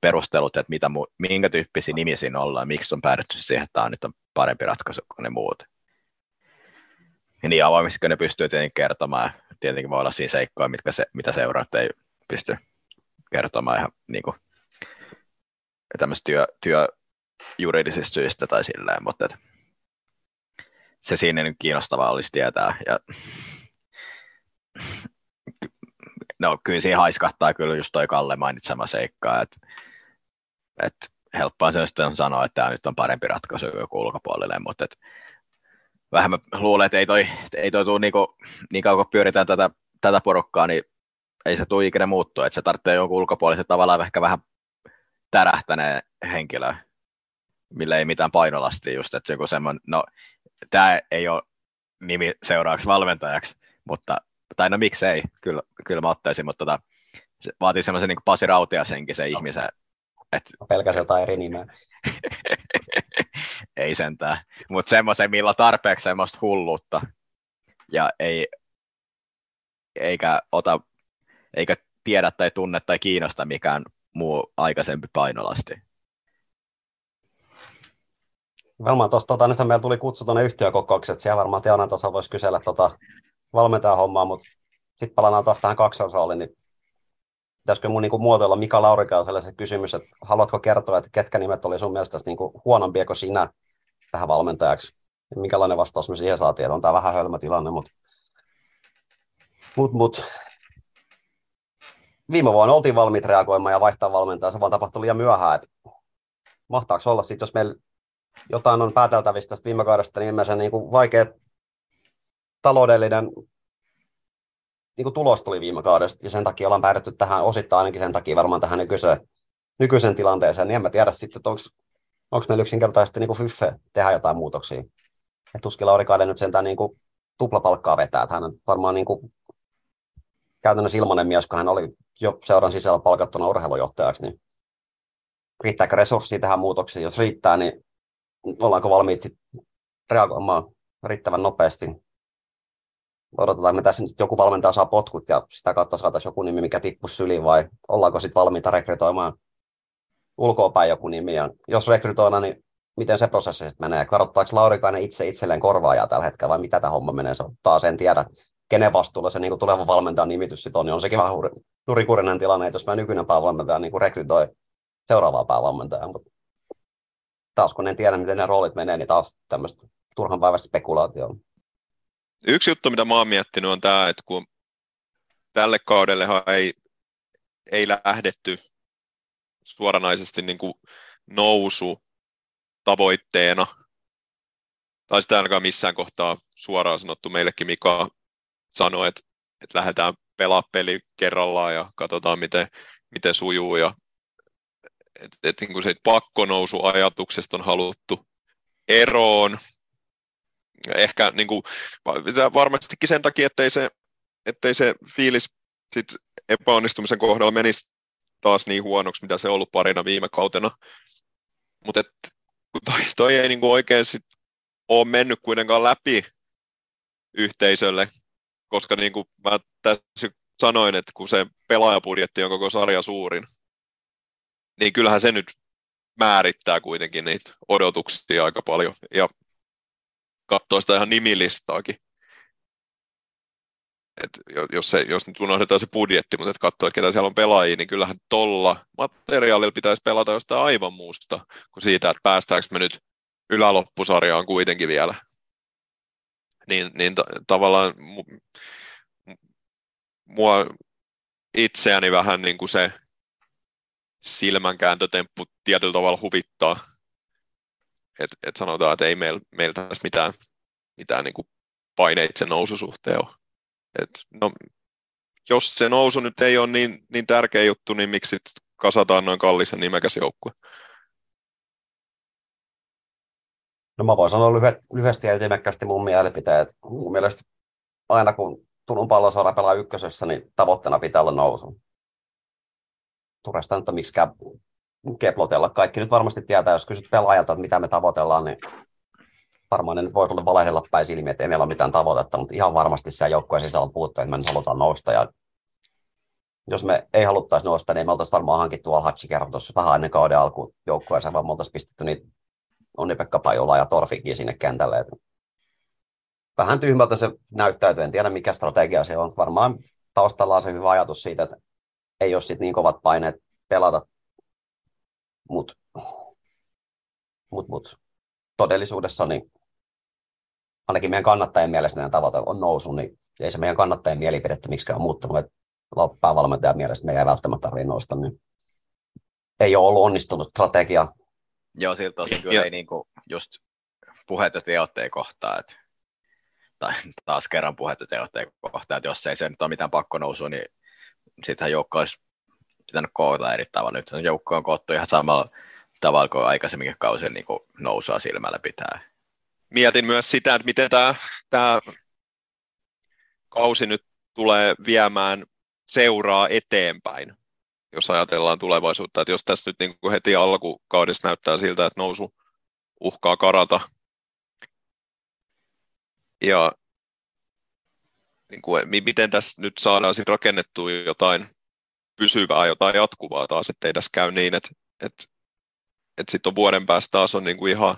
Speaker 4: perustelut, että mitä, minkä tyyppisiä nimi siinä ollaan, miksi on päädytty siihen, että tämä nyt on parempi ratkaisu kuin ne muut ja niin avoimesti ne pystyy tietenkin kertomaan. Tietenkin voi olla siinä seikkoja, mitkä se, mitä seuraat ei pysty kertomaan ihan niin kuin, työ, työ juridisista syistä tai silleen, mutta et, se siinä nyt kiinnostavaa olisi tietää. Ja, no kyllä siihen haiskahtaa kyllä just toi Kalle mainitsema seikka, että et helppoa se on sanoa, että tämä nyt on parempi ratkaisu joku ulkopuolelle, mutta et, vähän mä luulen, että ei toi, ei toi tuu niinku, niin kauan kun pyöritään tätä, tätä porukkaa, niin ei se tule ikinä muuttua, että se tarvitsee jonkun ulkopuolisen tavallaan ehkä vähän tärähtäneen henkilö, millä ei mitään painolastia just, että joku semmoinen, no tämä ei ole nimi seuraavaksi valmentajaksi, mutta, tai no miksei, kyllä, kyllä mä ottaisin, mutta tota, se vaatii semmoisen niin Pasi Rautiasenkin se ihmisen.
Speaker 3: Et... Pelkäs jotain eri nimeä.
Speaker 4: ei sentään. Mutta semmoisen, millä tarpeeksi semmoista hulluutta ja ei, eikä ota, eikä tiedä tai tunne tai kiinnosta mikään muu aikaisempi painolasti.
Speaker 3: Varmaan tuosta, tota, nythän meillä tuli kutsu tuonne yhtiökokoukseen, siellä varmaan Teonan tuossa voisi kysellä tota, valmentajan hommaa, mutta sitten palataan taas tähän kaksoisrooliin, niin pitäisikö mun niin muotoilla Mika Laurikaiselle se kysymys, että haluatko kertoa, että ketkä nimet oli sun mielestä niin huonompia kuin sinä tähän valmentajaksi? Ja minkälainen vastaus me siihen saatiin, että on tämä vähän hölmö tilanne, mutta mut, mut. viime vuonna oltiin valmiit reagoimaan ja vaihtaa valmentajaa, se vaan tapahtui liian myöhään, että mahtaako olla sitten, jos meillä jotain on pääteltävistä tästä viime kaudesta, niin ilmeisesti niin vaikea taloudellinen niin kuin tulos tuli viime kaudesta, ja sen takia ollaan päädytty tähän osittain ainakin sen takia varmaan tähän nykyiseen, nykyisen tilanteeseen, niin en mä tiedä sitten, että onko meillä yksinkertaisesti niin fyffe tehdä jotain muutoksia. Et tuskin Lauri Kaiden nyt sentään niin kuin tuplapalkkaa vetää, että hän on varmaan niin kuin käytännössä ilmainen mies, kun hän oli jo seuran sisällä palkattuna urheilujohtajaksi, niin riittääkö resurssia tähän muutoksiin? Jos riittää, niin ollaanko valmiit sit reagoimaan riittävän nopeasti. Odotetaan, me tässä nyt joku valmentaja saa potkut ja sitä kautta saataisiin joku nimi, mikä tippuisi syliin, vai ollaanko sitten valmiita rekrytoimaan ulkoapäin joku nimi. Ja jos rekrytoidaan, niin miten se prosessi sitten menee? Karottaako Laurikainen itse itselleen korvaajaa tällä hetkellä vai mitä tämä homma menee? Se taas en tiedä, kenen vastuulla se niin tuleva valmentajan nimitys sitten on, niin on sekin vähän nurikurinen tilanne, että jos mä nykyinen päävalmentaja niin rekrytoi seuraavaa päävalmentajaa, mutta taas kun en tiedä, miten ne roolit menee, niin taas tämmöistä turhan päivästä spekulaatioa.
Speaker 2: Yksi juttu, mitä mä oon miettinyt, on tämä, että kun tälle kaudellehan ei, ei lähdetty suoranaisesti niin kuin nousu tavoitteena, tai sitä ainakaan missään kohtaa suoraan sanottu meillekin, Mika sanoi, että, että lähdetään pelaa peli kerrallaan ja katsotaan, miten, miten sujuu. Ja, et, et, niin se pakkonousuajatuksesta on haluttu eroon. Ehkä niin kuin, varmastikin sen takia, ettei se, ettei se fiilis sit epäonnistumisen kohdalla menisi taas niin huonoksi, mitä se on ollut parina viime kautena. Mutta toi, toi ei niin kuin oikein sit ole mennyt kuitenkaan läpi yhteisölle, koska niin kuin mä tässä sanoin, että kun se pelaajapudjetti on koko sarja suurin, niin kyllähän se nyt määrittää kuitenkin niitä odotuksia aika paljon. Ja katsoo sitä ihan nimilistaakin. Et jos, se, jos nyt unohdetaan se budjetti, mutta et katsoo, että ketä siellä on pelaajia, niin kyllähän tolla materiaalilla pitäisi pelata jostain aivan muusta kuin siitä, että päästäänkö me nyt yläloppusarjaan kuitenkin vielä. Niin, niin t- tavallaan mua itseäni vähän niin kuin se silmänkääntötemppu tietyllä tavalla huvittaa. Että et sanotaan, että ei meillä meil tässä mitään, mitään niin kuin paineita sen noususuhteen ole. Et, no, jos se nousu nyt ei ole niin, niin tärkeä juttu, niin miksi kasataan noin kallis ja nimekäs joukkue?
Speaker 3: No mä voin sanoa lyhyet, lyhyesti ja ytimekkäästi mun mielipiteet. Mun mielestä aina kun Turun pallosaura pelaa ykkösessä, niin tavoitteena pitää olla nousu. Turesta nyt miksikään keplotella. Kaikki nyt varmasti tietää, jos kysyt pelaajalta, että mitä me tavoitellaan, niin varmaan ne voi tulla valehdella päin silmiä, että ei meillä ole mitään tavoitetta, mutta ihan varmasti se joukkueen sisällä on puhuttu, että me nyt halutaan nousta. Ja jos me ei haluttaisi nousta, niin me oltaisiin varmaan hankittu Alhatsi kerran tuossa vähän ennen kauden alkuun joukkueeseen, vaan me oltaisiin pistetty niitä Onni-Pekka Pajola ja Torfikin sinne kentälle. Vähän tyhmältä se näyttäytyy, en tiedä mikä strategia se on. Varmaan taustalla on se hyvä ajatus siitä, että ei ole sit niin kovat paineet pelata, mutta mut, mut, todellisuudessa niin ainakin meidän kannattajien mielestä meidän tavoite on nousu, niin ei se meidän kannattajien mielipidettä miksikään muuttunut, että päävalmentajan mielestä meidän ei välttämättä tarvitse nousta, niin ei ole ollut onnistunut strategia.
Speaker 4: Joo, siltä osin kyllä ja. ei niinku just puheet ja teotteen kohtaa, että tai taas kerran puhetta teotteen kohtaan, että jos ei se nyt ole mitään pakkonousua, niin sittenhän joukko olisi pitänyt koota eri tavalla. Nyt joukko on koottu ihan samalla tavalla kuin aikaisemminkin kausien niin nousua silmällä pitää.
Speaker 2: Mietin myös sitä, että miten tämä, tämä kausi nyt tulee viemään seuraa eteenpäin, jos ajatellaan tulevaisuutta. Että jos tässä nyt niin kuin heti alkukaudessa näyttää siltä, että nousu uhkaa karata, ja niin kuin, miten tässä nyt saadaan sitten rakennettua jotain pysyvää, jotain jatkuvaa taas, ettei tässä käy niin, että, että, että sitten on vuoden päästä taas on niin kuin ihan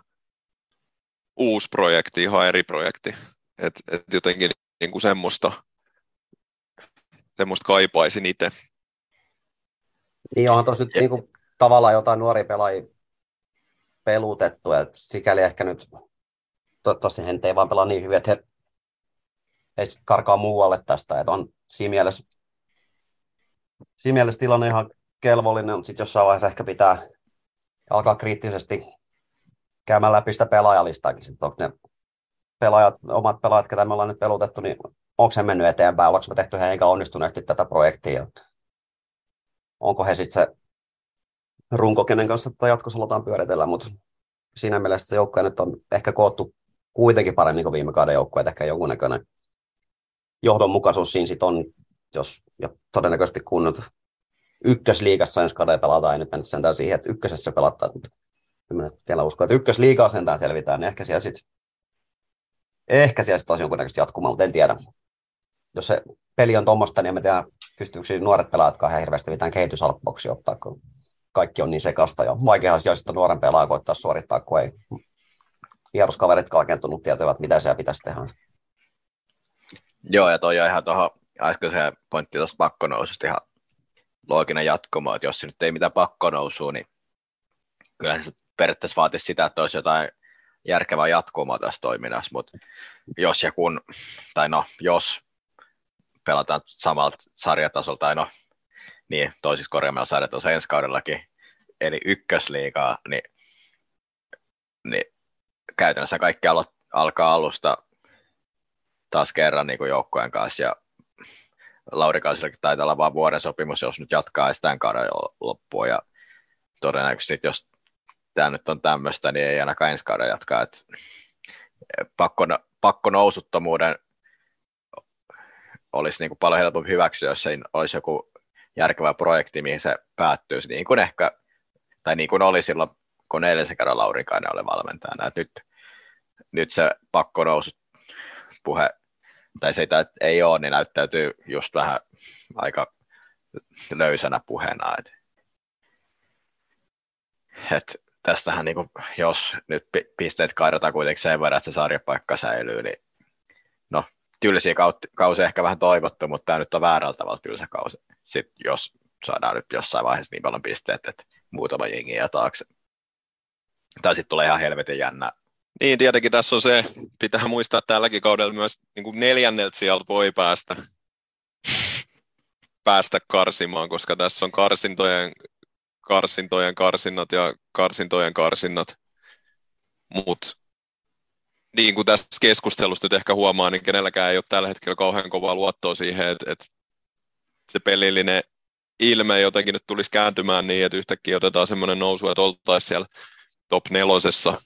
Speaker 2: uusi projekti, ihan eri projekti. Että et jotenkin niin kuin semmoista, semmoista kaipaisin itse.
Speaker 3: Niin onhan tuossa nyt niin kuin, tavallaan jotain nuoria pelaajia pelutettu, että sikäli ehkä nyt toivottavasti he ei vaan pelaa niin hyvin, että he ei karkaa muualle tästä. Että on siinä mielessä, siinä mielessä tilanne ihan kelvollinen, mutta sitten jossain vaiheessa ehkä pitää alkaa kriittisesti käymään läpi sitä pelaajalistaakin. Sitten onko ne pelaajat, omat pelaajat, ketä me ollaan nyt pelutettu, niin onko se mennyt eteenpäin, onko me tehty heidän onnistuneesti tätä projektia. Onko he sitten se runko, kenen kanssa tätä jatkossa halutaan pyöritellä, mutta siinä mielessä se joukkoja nyt on ehkä koottu kuitenkin paremmin kuin viime kauden joukkue, ehkä jonkunnäköinen johdonmukaisuus siinä sit on, jos ja todennäköisesti kun nyt ykkösliigassa ensi kauden pelataan, ei nyt mennä sentään siihen, että ykkösessä pelataan, mutta nyt vielä uskon, että ykkösliigaa sentään selvitään, niin ehkä siellä sitten ehkä siellä sitten olisi jonkunnäköistä jatkumaa, mutta en tiedä. Jos se peli on tuommoista, niin en tiedä, pystyykö nuoret pelaajatkaan ihan hirveästi mitään kehitysalppoksia ottaa, kun kaikki on niin sekasta. Ja vaikea asia sitten nuoren pelaa koittaa suorittaa, kun ei vieruskaverit kalkentunut tietävät, mitä siellä pitäisi tehdä.
Speaker 4: Joo, ja toi on ihan tuohon äskeiseen pointti tuosta pakkonoususta ihan looginen jatkumo, että jos se nyt ei mitään pakkonousua, niin kyllä se periaatteessa vaatisi sitä, että olisi jotain järkevää jatkumoa tässä toiminnassa, mutta jos ja kun, tai no jos pelataan samalta sarjatasolta, tai no niin, toisissa korjaamalla sarjatasolla ensi kaudellakin, eli ykkösliigaa, niin, niin käytännössä kaikki alo- alkaa alusta taas kerran niin kuin joukkojen kanssa, ja Lauri Kaisillakin taitaa olla vain vuoden sopimus, jos nyt jatkaa tämän kauden loppua, ja todennäköisesti jos tämä nyt on tämmöistä, niin ei ainakaan ensi kauden jatkaa. Et pakko, pakko nousuttomuuden olisi niin kuin paljon helpompi hyväksyä, jos siinä olisi joku järkevä projekti, mihin se päättyisi, niin kuin ehkä, tai niin kuin oli silloin, kun edellisen kerran Laurikainen oli valmentajana. Et nyt, nyt se pakko nousu puhe, tai se että ei ole, niin näyttäytyy just vähän aika löysänä puheena. Et, et tästähän, niin kuin, jos nyt pisteet kaidataan kuitenkin sen verran, että se sarjapaikka säilyy, niin no, tylsiä kausi ehkä vähän toivottu, mutta tämä nyt on väärällä tavalla tylsä kausi. Sitten jos saadaan nyt jossain vaiheessa niin paljon pisteet, että muutama jengi jää taakse. Tai sitten tulee ihan helvetin jännä.
Speaker 2: Niin, tietenkin tässä on se, pitää muistaa tälläkin kaudella myös niin kuin neljänneltä sieltä voi päästä, päästä karsimaan, koska tässä on karsintojen karsintojen karsinnat ja karsintojen karsinnat. Mutta niin kuin tässä keskustelussa nyt ehkä huomaa, niin kenelläkään ei ole tällä hetkellä kauhean kovaa luottoa siihen, että, että se pelillinen ilme jotenkin nyt tulisi kääntymään niin, että yhtäkkiä otetaan semmoinen nousu, että oltaisiin siellä top nelosessa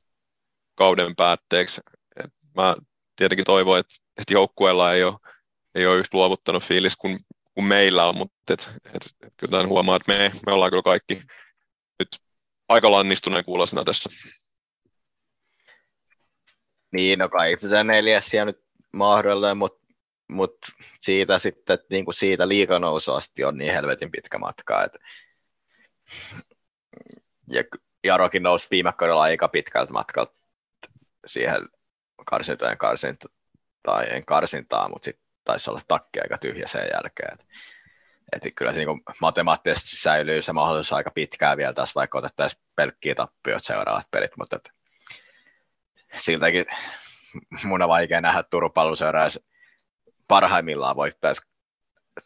Speaker 2: kauden päätteeksi. Et mä tietenkin toivon, että, että joukkueella ei ole, ei ole yhtä luovuttanut fiilis kuin kuin meillä on, mutta et, et, et kyllä huomaa, että me, me ollaan kyllä kaikki nyt aika lannistuneen kuulosina tässä.
Speaker 4: Niin, no kai se neljäs siellä nyt mahdollinen, mutta mut siitä sitten, että niin kuin siitä liikanousu asti on niin helvetin pitkä matka. Että... Ja Jarokin nousi viime kaudella aika pitkältä matkalta siihen karsintojen karsinta, tai en karsintaa, mutta sitten taisi olla takki aika tyhjä sen jälkeen. Et, et kyllä se niin matemaattisesti säilyy se mahdollisuus aika pitkään vielä tässä, vaikka otettaisiin pelkkiä tappioita seuraavat pelit, mutta et, siltäkin mun on vaikea nähdä, että Turun palveluseura parhaimmillaan voittaisi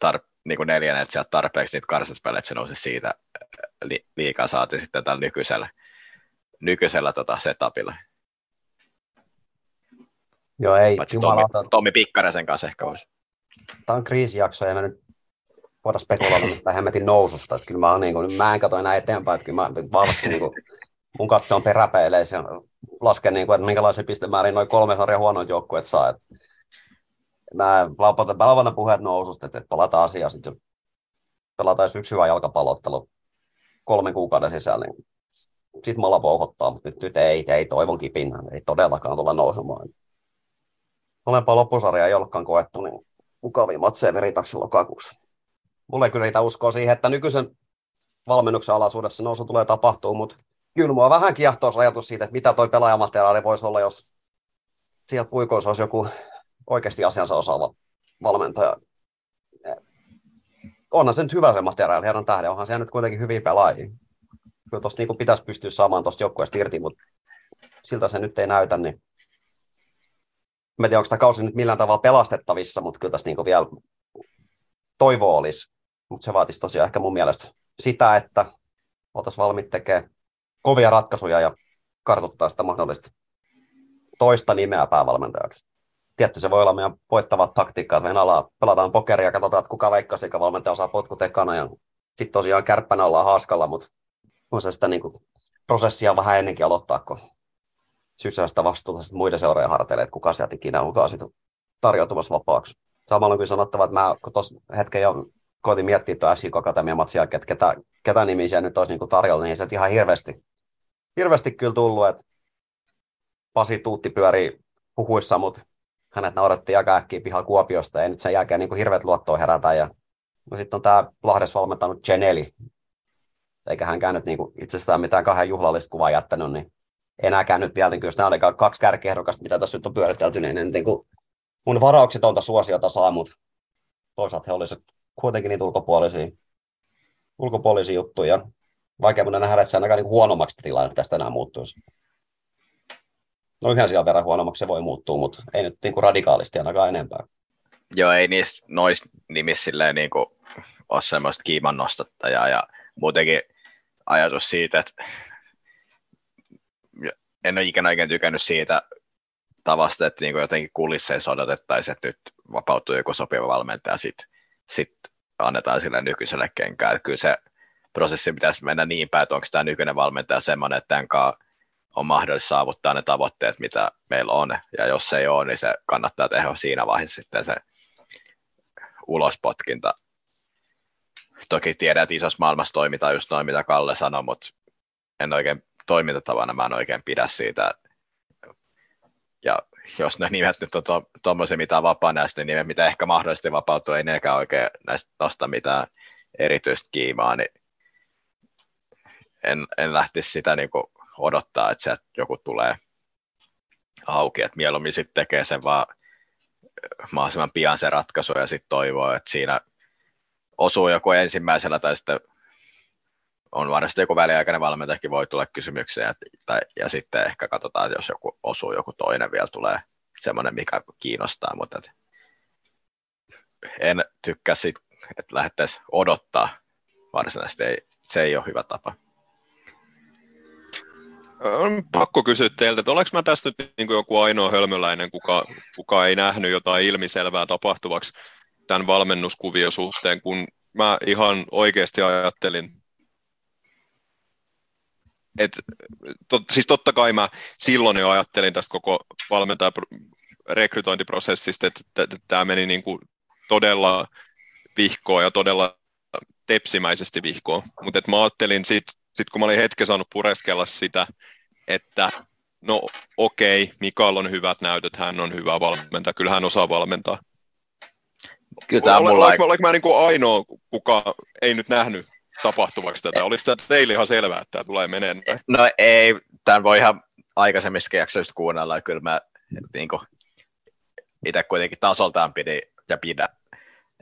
Speaker 4: tar- niin kuin neljännet sieltä tarpeeksi niitä karsintaspelejä, että se nousi siitä li- liikaa saati sitten tällä nykyisellä, nykyisellä tota setupilla.
Speaker 3: Joo, ei.
Speaker 4: Paitsi Tommi, Tommi Pikkarisen kanssa ehkä olisi.
Speaker 3: Tämä on kriisijakso ja me nyt voida spekuloida mistä hemmetin noususta. Että kyllä mä, niin kuin, mä en katso enää eteenpäin, että kyllä mä vahvasti niin kuin, mun katse on peräpeileissä ja lasken, niin kuin, että minkälaisen pistemäärin noin kolme sarjan huonoit joukkueet saa. Että mä lauantai puheet noususta, että, että palataan asiaan sitten, pelataan yksi hyvä jalkapallottelu kolmen kuukauden sisällä, niin sitten mä pouhottaa, mutta nyt, nyt ei, ei toivon kipinä, ei todellakaan tulla nousemaan molempaa loppusarjaa ei ollutkaan koettu, niin mukavia matseja veritaksen lokakuussa. Mulle ei kyllä niitä uskoa siihen, että nykyisen valmennuksen alaisuudessa nousu tulee tapahtuu, mutta kyllä mua vähän kiehtoo ajatus siitä, että mitä toi pelaajamateriaali voisi olla, jos siellä puikoissa olisi joku oikeasti asiansa osaava valmentaja. Onhan se nyt hyvä se materiaali, herran tähden, onhan se nyt kuitenkin hyviä pelaajia. Kyllä tuosta niin pitäisi pystyä saamaan tuosta joukkueesta irti, mutta siltä se nyt ei näytä, niin Mä en tiedä, onko tämä kausi nyt millään tavalla pelastettavissa, mutta kyllä tässä niin vielä toivo olisi. Mutta se vaatisi tosiaan ehkä mun mielestä sitä, että oltaisiin valmiit tekemään kovia ratkaisuja ja kartoittaa sitä mahdollista toista nimeä päävalmentajaksi. Tietty se voi olla meidän voittava taktiikka, että alaa, pelataan pokeria ja katsotaan, että kuka veikkasi, eikä valmentaja saa potkut ekana. Ja sitten tosiaan kärppänä ollaan haaskalla, mutta on se sitä niin kuin, prosessia vähän ennenkin aloittaa, kun sysää sitä vastuuta sitten muiden seurojen harteille, että kuka sieltä ikinä onkaan sitten tarjoutumassa vapaaksi. Samalla on kyllä sanottava, että mä tuossa hetken jo koitin miettiä tuon SJK Akatemian jälkeen, että ketä, ketä nimiä siellä nyt olisi niin tarjolla, niin se ihan hirveästi, hirveästi kyllä tullut, että Pasi Tuutti pyörii huhuissa, mutta hänet naurettiin aika äkkiä pihalla Kuopiosta, ja nyt sen jälkeen niin kuin hirveät luottoa herätä. Ja no sitten on tämä Lahdes valmentanut Geneli, eikä hänkään nyt niin kuin itsestään mitään kahden juhlallista kuvaa jättänyt, niin enääkään nyt vielä, niin kyllä nämä oli kaksi kärkiehdokasta, mitä tässä nyt on pyöritelty, niin, niin, kuin mun varauksetonta suosiota saa, mutta toisaalta he olisivat kuitenkin niitä ulkopuolisia, ulkopuolisia juttuja. Vaikea mun nähdä, että se ainakaan niin huonommaksi tilanne tästä enää muuttuisi. No yhden siellä verran huonommaksi se voi muuttua, mutta ei nyt niin kuin radikaalisti ainakaan enempää.
Speaker 4: Joo, ei niistä noista nimissä silleen niin kuin ole semmoista kiiman nostattajaa ja muutenkin ajatus siitä, että en ole ikinä oikein tykännyt siitä tavasta, että niin jotenkin kulisseissa odotettaisiin, että nyt vapautuu joku sopiva valmentaja ja sit annetaan sille nykyiselle kenkään. Että kyllä se prosessi pitäisi mennä niin päin, että onko tämä nykyinen valmentaja semmoinen, että tämän on mahdollista saavuttaa ne tavoitteet, mitä meillä on. Ja jos se ei ole, niin se kannattaa tehdä siinä vaiheessa sitten se ulospotkinta. Toki tiedän, että isossa maailmassa toimitaan just noin, mitä Kalle sanoi, mutta en oikein toimintatavana, mä en oikein pidä siitä. Ja jos ne nimet nyt on tuommoisia to, mitä vapaa näistä, niin nimet, mitä ehkä mahdollisesti vapautuu, ei nekään oikein näistä nosta mitään erityistä kiimaa, niin en, en lähtisi sitä niin kuin odottaa, että se joku tulee auki, että mieluummin sitten tekee sen vaan mahdollisimman pian se ratkaisu ja sitten toivoo, että siinä osuu joku ensimmäisellä tai sitten on varmasti joku väliaikainen valmentajakin voi tulla kysymyksiä, tai, ja sitten ehkä katsotaan, että jos joku osuu, joku toinen vielä tulee semmoinen, mikä kiinnostaa, mutta et, en tykkää siitä, että lähdettäisiin odottaa varsinaisesti, ei, se ei ole hyvä tapa.
Speaker 2: On pakko kysyä teiltä, että olenko mä tästä nyt niin kuin joku ainoa hölmöläinen, kuka, kuka ei nähnyt jotain ilmiselvää tapahtuvaksi tämän valmennuskuvio suhteen, kun mä ihan oikeasti ajattelin, et, tot, siis totta kai mä silloin jo ajattelin tästä koko valmentaja rekrytointiprosessista, että, tämä meni niin kuin todella vihkoon ja todella tepsimäisesti vihkoon. Mutta mä ajattelin sitten, sit kun mä olin hetken saanut pureskella sitä, että no okei, okay, Mikael on hyvät näytöt, hän on hyvä valmentaja, kyllä hän osaa valmentaa.
Speaker 4: Kyllä tämä mulla...
Speaker 2: Olenko, mä niin ainoa, kuka ei nyt nähnyt tapahtuvaksi tätä? Oliko tämä teille ihan selvää, että tämä tulee meneen?
Speaker 4: No ei, tämän voi ihan aikaisemmista jaksoista kuunnella, kyllä mä niin kuin, itse kuitenkin tasoltaan pidin ja pidä.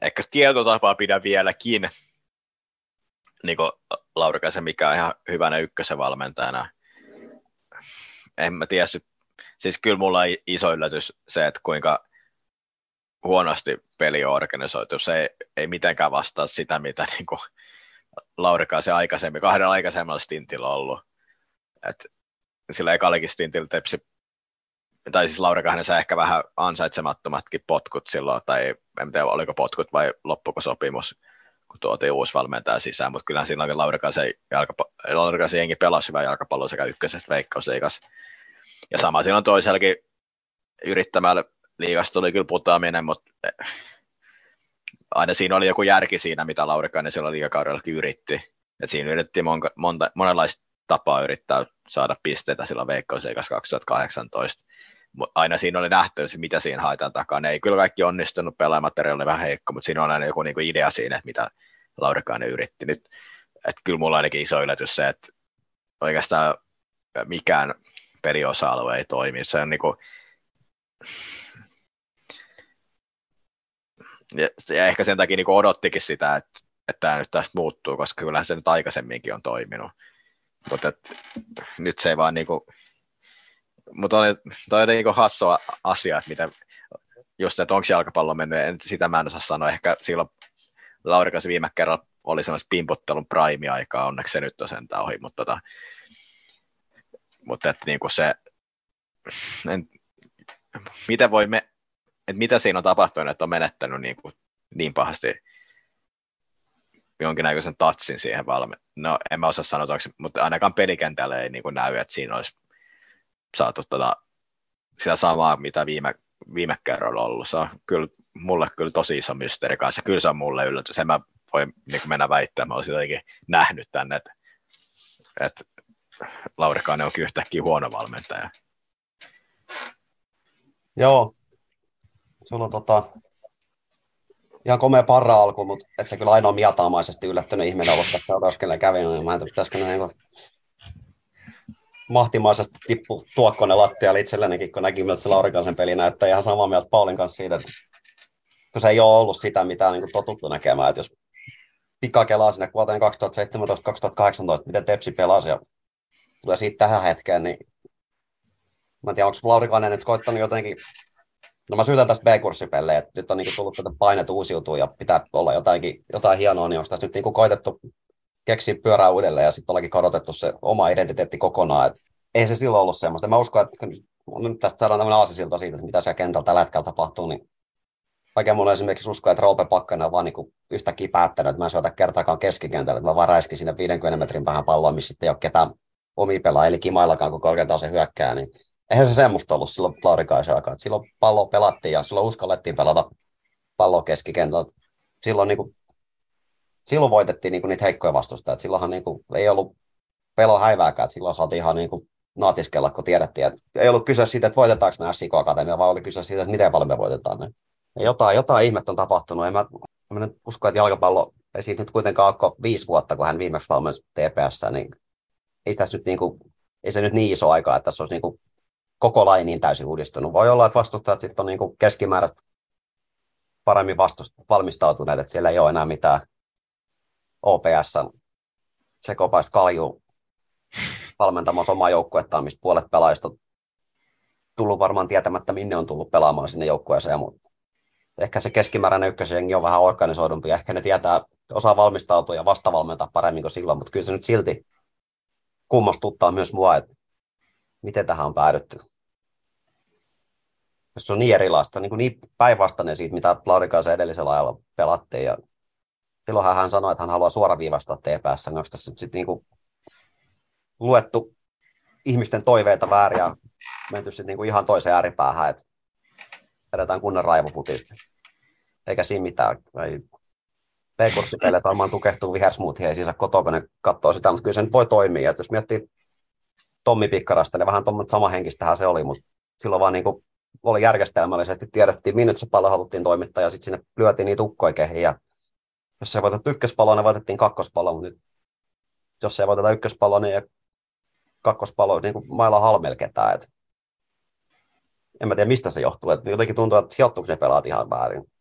Speaker 4: Ehkä tietotapaa pidä vieläkin, niin kuin Laurikaisen, mikä on ihan hyvänä ykkösen valmentajana. En mä tiedä, siis kyllä mulla on iso yllätys se, että kuinka huonosti peli on organisoitu. Se ei, ei mitenkään vastaa sitä, mitä niin kuin se aikaisemmin, kahdella aikaisemmalla stintillä ollut. Et sillä ekallekin stintillä tepsi, tai siis Laurikainen sai ehkä vähän ansaitsemattomatkin potkut silloin, tai en tiedä oliko potkut vai loppuko sopimus, kun tuotiin uusi valmentaja sisään, mutta kyllähän silloin Laurikaisen, jalkapa- Laurikaisen jengi pelasi hyvää jalkapalloa sekä ykkösestä veikkausliigassa. Ja sama silloin toisellakin yrittämällä liigasta tuli kyllä putoaminen, mutta aina siinä oli joku järki siinä, mitä Laurikainen silloin liikakaudellakin yritti. Et siinä yritti monta, monta, monenlaista tapaa yrittää saada pisteitä silloin Veikkausliigas 2018. Mut aina siinä oli nähty, mitä siinä haetaan takana. Ei kyllä kaikki onnistunut, pelaamateriaali oli vähän heikko, mutta siinä on aina joku niinku idea siinä, että mitä Laurikainen yritti nyt. Et kyllä mulla ainakin iso yllätys se, että oikeastaan mikään peliosa-alue ei toimi. Se on niinku, ja, ja ehkä sen takia niin odottikin sitä, että, että tämä nyt tästä muuttuu, koska kyllähän se nyt aikaisemminkin on toiminut. Mutta nyt se ei vaan niin kuin, mutta oli, toi oli niin hassu asia, että miten, just, että onko jalkapallo mennyt, en, sitä mä en osaa sanoa, ehkä silloin Laurikas viime kerralla oli semmoista pimputtelun prime-aikaa, onneksi se nyt on sentään ohi, mutta, tota, mutta että niin kuin se, en, miten voi me, että mitä siinä on tapahtunut, että on menettänyt niin, kuin, niin pahasti jonkinnäköisen tatsin siihen valmi. No, en mä osaa sanoa, mutta ainakaan pelikentällä ei niin kuin näy, että siinä olisi saatu tota, sitä samaa, mitä viime, viime kerralla ollut. Se on kyllä, mulle kyllä tosi iso mysteeri kanssa. Kyllä se on mulle yllätys. En mä voi niin kuin mennä väittämään, mä olisin jotenkin nähnyt tänne, että, että Laurikainen onkin yhtäkkiä huono valmentaja.
Speaker 3: Joo. Sulla on tota, ihan komea parra alku, mutta et se kyllä ainoa miataamaisesti yllättynyt ihminen ollut tässä seurauskelleen kävin, niin mä en tiedä, pitäisikö ne niin mahtimaisesti tippu tuokkonen lattialle itsellenikin, kun näki, miltä se Laurikaisen peli näyttää. Ihan samaa mieltä Paulin kanssa siitä, että kun se ei ole ollut sitä, mitä niin totuttu näkemään, että jos pika kelaa sinne vuoteen 2017-2018, miten Tepsi pelasi ja tulee siitä tähän hetkeen, niin mä en tiedä, onko Laurikainen nyt koittanut jotenkin No mä syytän tästä B-kurssipelle, että nyt on niin tullut tätä painet uusiutua ja pitää olla jotainkin, jotain hienoa, niin onko tässä nyt niin koitettu keksiä pyörää uudelleen ja sitten ollakin kadotettu se oma identiteetti kokonaan. Et ei se silloin ollut semmoista. Mä uskon, että kun nyt tästä saadaan tämmöinen aasisilta siitä, että mitä siellä kentällä tällä hetkellä tapahtuu, niin vaikka mulla esimerkiksi usko, että Roope Pakkanen on vaan niin yhtäkkiä päättänyt, että mä en syötä kertaakaan keskikentällä, että mä vaan räiskin sinne 50 metrin vähän palloa, missä sitten ei ole ketään omia pelaajia, eli kimaillakaan, kun korkeintaan se hyökkää, niin eihän se semmoista ollut silloin Laurikaisella, että silloin pallo pelattiin ja silloin uskallettiin pelata pallo keskikentällä. Silloin, niin kuin, silloin voitettiin niin kuin niitä heikkoja vastustajia. Silloinhan niin kuin, ei ollut pelo häivääkään, silloin saatiin ihan niin kuin, naatiskella, kun tiedettiin, että ei ollut kyse siitä, että voitetaanko me SIK Akatemia, vaan oli kyse siitä, että miten paljon me voitetaan ne. Jotain, jotain ihmettä on tapahtunut. En mä, mä nyt usko, että jalkapallo ei siitä nyt kuitenkaan ole viisi vuotta, kun hän viimeksi valmensi TPS, niin ei, tässä nyt niin kuin, ei se nyt niin iso aika, että tässä olisi niin kuin koko laji niin täysin uudistunut. Voi olla, että vastustajat sitten on niin keskimääräistä paremmin vastust- valmistautuneet, että siellä ei ole enää mitään OPS sekopaista kalju valmentamassa omaa joukkuettaan, mistä puolet pelaajista on tullut varmaan tietämättä, minne on tullut pelaamaan sinne joukkueeseen, mutta ehkä se keskimääräinen ykkösjengi on vähän organisoidumpi, ehkä ne tietää, osaa valmistautua ja vastavalmentaa paremmin kuin silloin, mutta kyllä se nyt silti kummastuttaa myös mua, että miten tähän on päädytty. Se on niin erilaista, niin, niin päinvastainen siitä, mitä Laurikaisen edellisellä ajalla pelattiin. Ja silloin hän sanoi, että hän haluaa suoraviivastaa TPS. Onko tässä nyt sitten niin luettu ihmisten toiveita väärin ja menty sitten niin kuin ihan toiseen ääripäähän, että edetään kunnon raivofutista. Eikä siinä mitään. Ei P-kurssipeleet varmaan tukehtuu vihersmoothia, ei siis kotoa, kun ne katsoo sitä, mutta kyllä se nyt voi toimia. Että jos miettii Tommi Pikkarasta, niin vähän samanhenkistähän se oli, mutta silloin vaan niin kuin oli järjestelmällisesti, tiedettiin, minne se pallo haluttiin toimittaa, ja sitten sinne lyötiin niitä ukkoja kehiin, ja jos ei voitettu ykköspalloa, niin voitettiin kakkospalloa, mutta nyt jos ei voiteta ykköspalloa, niin kakkospalloa niin kuin mailla halmel ketään. Et en mä tiedä, mistä se johtuu. Et jotenkin tuntuu, että sijoittuksen pelaat ihan väärin.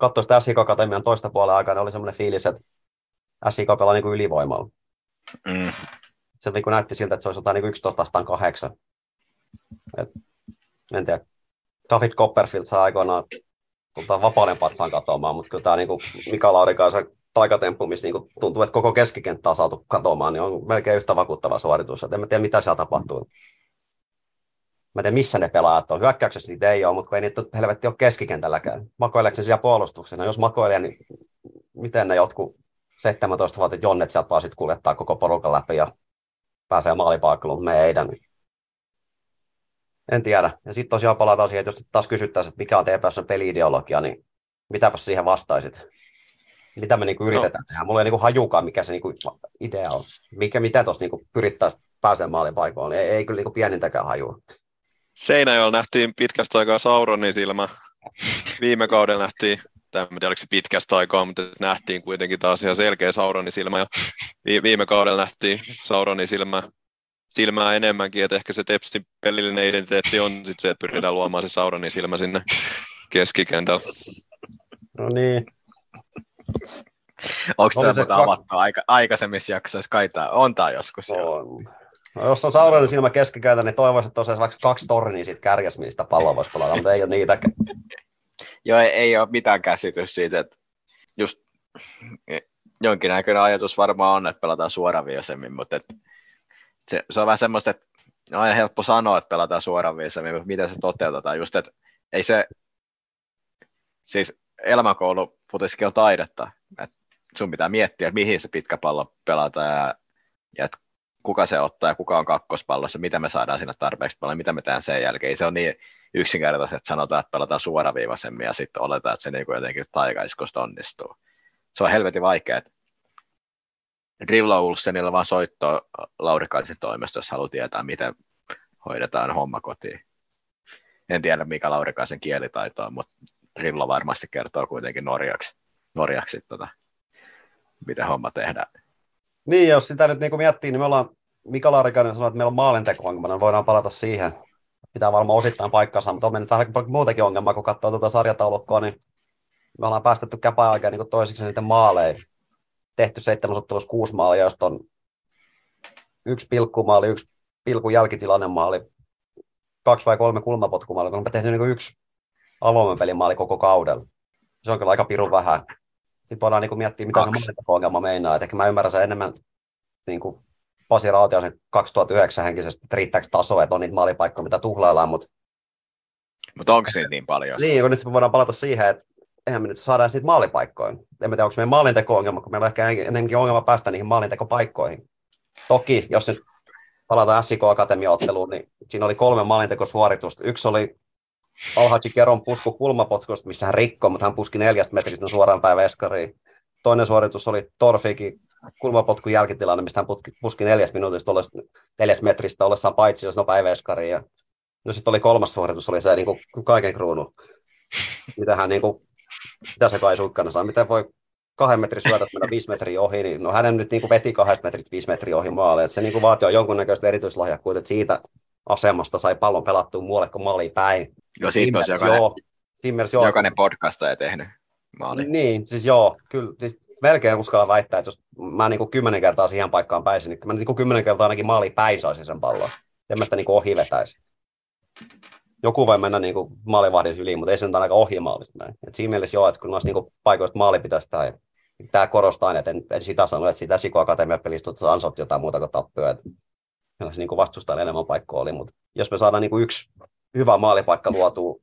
Speaker 3: Katsoin sitä SIK Akatemian toista puolen aikaa, niin oli semmoinen fiilis, että SIK pelaa niin kuin ylivoimalla. Mm se niin näytti siltä, että se olisi jotain niin 11 vastaan 8. Et, en tiedä. David Copperfield saa aikoinaan tuota, vapauden patsaan katoamaan, mutta kyllä tämä niin kuin Mika Laurikaisen taikatemppu, missä niin tuntuu, että koko keskikenttä on saatu katoamaan, niin on melkein yhtä vakuuttava suoritus. Et en tiedä, mitä siellä tapahtuu. Mä en tiedä, missä ne pelaajat on. Hyökkäyksessä niitä ei ole, mutta kun ei niitä helvetti ole keskikentälläkään. Makoileeko siellä puolustuksena? Jos makoilee, niin miten ne jotkut 17-vuotiaat jonnet sieltä vaan sitten kuljettaa koko porukan läpi ja pääsee maalipaikalle, mutta me ei niin en tiedä. Ja sitten tosiaan palataan siihen, että jos taas kysyttäisiin, että mikä on TPSn peliideologia, niin mitäpä siihen vastaisit? Mitä me niinku no. yritetään no. tehdä? Mulla ei niinku hajukaan, mikä se niinku idea on. Mikä, mitä tuossa niinku pyrittäisiin pääsemään maalipaikoille. Ei, ei kyllä niinku pienintäkään hajua.
Speaker 2: Seinäjoella nähtiin pitkästä aikaa Sauronin silmä. Viime kaudella nähtiin en tiedä oliko se pitkästä aikaa, mutta nähtiin kuitenkin taas ihan selkeä Sauronin silmä. Ja viime kaudella nähtiin Sauronin silmä, silmää enemmänkin, että ehkä se Tepsin pelillinen identiteetti on sit se, että pyritään luomaan se Sauronin silmä sinne keskikentällä.
Speaker 3: No niin.
Speaker 4: Onko tämä kak... avattu aika, aikaisemmissa jaksoissa? Kai tämä on tämä joskus. On.
Speaker 3: No, jos on Sauronin silmä keskikäytä, niin toivoisin, että tosiaan vaikka kaksi tornia siitä kärjäs, mistä palloa voisi pelata, mutta ei ole niitäkään.
Speaker 4: Joo, ei, ei ole mitään käsitys siitä, että just jonkinnäköinen ajatus varmaan on, että pelataan suoraviisemmin, mutta et se, se, on vähän semmoista, että on helppo sanoa, että pelataan suoraviisemmin, mutta miten se toteutetaan, just että ei se, siis elämänkoulu futiskin on taidetta, että sun pitää miettiä, että mihin se pitkä pallo pelataan ja, ja että kuka se ottaa ja kuka on kakkospallossa, mitä me saadaan siinä tarpeeksi paljon, mitä me tehdään sen jälkeen. Ei se on niin yksinkertaisesti, että sanotaan, että pelataan suoraviivaisemmin ja sitten oletaan, että se niin jotenkin taikaiskosta onnistuu. Se on helvetin vaikeaa. Drilla Ulsenilla vaan soittoa Laurikaisen toimesta, jos haluaa tietää, miten hoidetaan homma kotiin. En tiedä, mikä Laurikaisen kielitaito on, mutta Drilla varmasti kertoo kuitenkin norjaksi, norjaksi tota, miten homma tehdään.
Speaker 3: Niin, jos sitä nyt niin miettii, niin me ollaan, Mika Laurikainen sanoi, että meillä on maalinteko niin voidaan palata siihen. Pitää varmaan osittain paikkansa, mutta on mennyt vähän muutenkin ongelmaa, kun katsoo tuota sarjataulukkoa, niin me ollaan päästetty käpää aikaa niin toisiksi niiden maaleja. Tehty seitsemän ottelussa kuusi maalia, josta on yksi pilkkumaali, yksi pilkun jälkitilanne maali, kaksi vai kolme kulmapotkumaalia. On tehty niin yksi avoimen koko kaudella. Se on kyllä aika pirun vähän. Sitten voidaan niin miettiä, mitä Kaksi. se ongelma meinaa. Et mä ymmärrän sen enemmän niin kuin Pasi Rautiasen 2009 henkisesti, että riittääkö taso, että on niitä maalipaikkoja, mitä tuhlaillaan. Mutta
Speaker 4: Mut onko se niin paljon?
Speaker 3: Niin, kun nyt me voidaan palata siihen, että eihän me nyt saada niitä maalipaikkoja. En tiedä, onko meidän maalinteko-ongelma, kun meillä on ehkä ennenkin ongelma päästä niihin maalintekopaikkoihin. Toki, jos nyt palataan SIK Akatemia-otteluun, niin siinä oli kolme maalintekosuoritusta. Yksi oli Alhaji Keron pusku kulmapotkusta, missä hän rikkoi, mutta hän puski neljästä metristä suoraan päin veskariin. Toinen suoritus oli Torfikin kulmapotkun jälkitilanne, mistä hän puski neljästä minuutista neljästä metristä ollessaan paitsi jos päin veskariin. Ja no sitten oli kolmas suoritus, oli se niin kuin kaiken kruunu. Mitä hän niin kuin, mitä se kai suikkana saa, miten voi kahden metrin syötät mennä viisi metriä ohi, niin no hänen nyt niin kuin veti kahdet metrit viisi metriä ohi maalle. Et se niin kuin vaatii jonkunnäköistä erityislahjakkuutta, että siitä asemasta sai pallon pelattua muualle kuin maaliin päin.
Speaker 4: No siitä olisi jokainen, joo, joo, jokainen podcastaja tehnyt maali.
Speaker 3: Niin, siis joo, kyllä. Siis melkein uskalla väittää, että jos mä niin kuin kymmenen kertaa siihen paikkaan pääsin, niin mä niin kuin kymmenen kertaa ainakin maaliin päin saisin sen pallon. En mä sitä niin kuin ohi vetäisi. Joku voi mennä niin kuin yli, mutta ei se nyt ainakaan siinä mielessä joo, että kun noista niin kuin paikoista maali pitäisi tehdä, tämä korostaa että en, en sitä sano, että sitä Siko Akatemian pelistä ansot jotain muuta kuin tappioa. Että se niin vastustajan enemmän paikkoa oli, mutta jos me saadaan niin kuin yksi hyvä maalipaikka luotu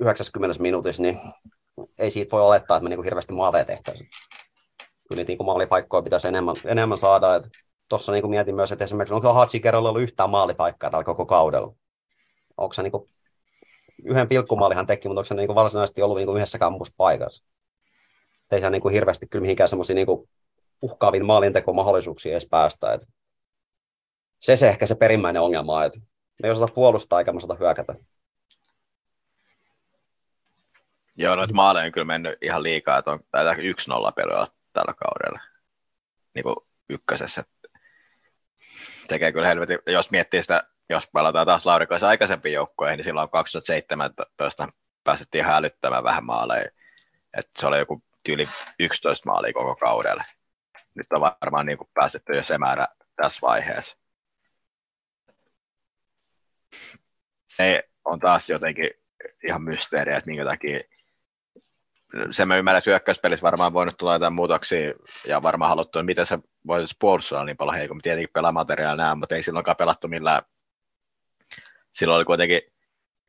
Speaker 3: 90 minuutissa, niin ei siitä voi olettaa, että me niin kuin hirveästi maaleja tehtäisiin. Kyllä niin maalipaikkoja pitäisi enemmän, enemmän saada. Tuossa niin mietin myös, että esimerkiksi onko Hatsi kerralla ollut yhtään maalipaikkaa tällä koko kaudella. Onko niin kuin, yhden pilkkumaalihan teki, mutta onko se niin kuin varsinaisesti ollut niin kuin yhdessäkään muussa paikassa? Ei se niin kuin hirveästi kyllä mihinkään semmoisia niin uhkaavin maalintekomahdollisuuksia edes päästä. Et se se ehkä se perimmäinen ongelma, että me ei osata puolustaa eikä me osata hyökätä.
Speaker 4: Joo, noita maaleja on kyllä mennyt ihan liikaa, että on yksi nolla peliä tällä kaudella. Niin kuin ykkösessä. Tekee kyllä helvetin, jos miettii sitä, jos palataan taas Laurikoisen aikaisempiin joukkoihin, niin silloin 2017 päästettiin ihan älyttämään vähän maaleja. Että se oli joku tyyli 11 maalia koko kaudella. Nyt on varmaan niin kuin päästetty jo se määrä tässä vaiheessa. se on taas jotenkin ihan mysteeri, että minkä takia se mä ymmärrän, että hyökkäyspelissä varmaan voinut tulla jotain muutoksia ja varmaan haluttu, että miten se voisi puolustaa niin paljon heikommin. Tietenkin pelamateriaalia näin, mutta ei silloinkaan pelattu millään. Silloin oli kuitenkin,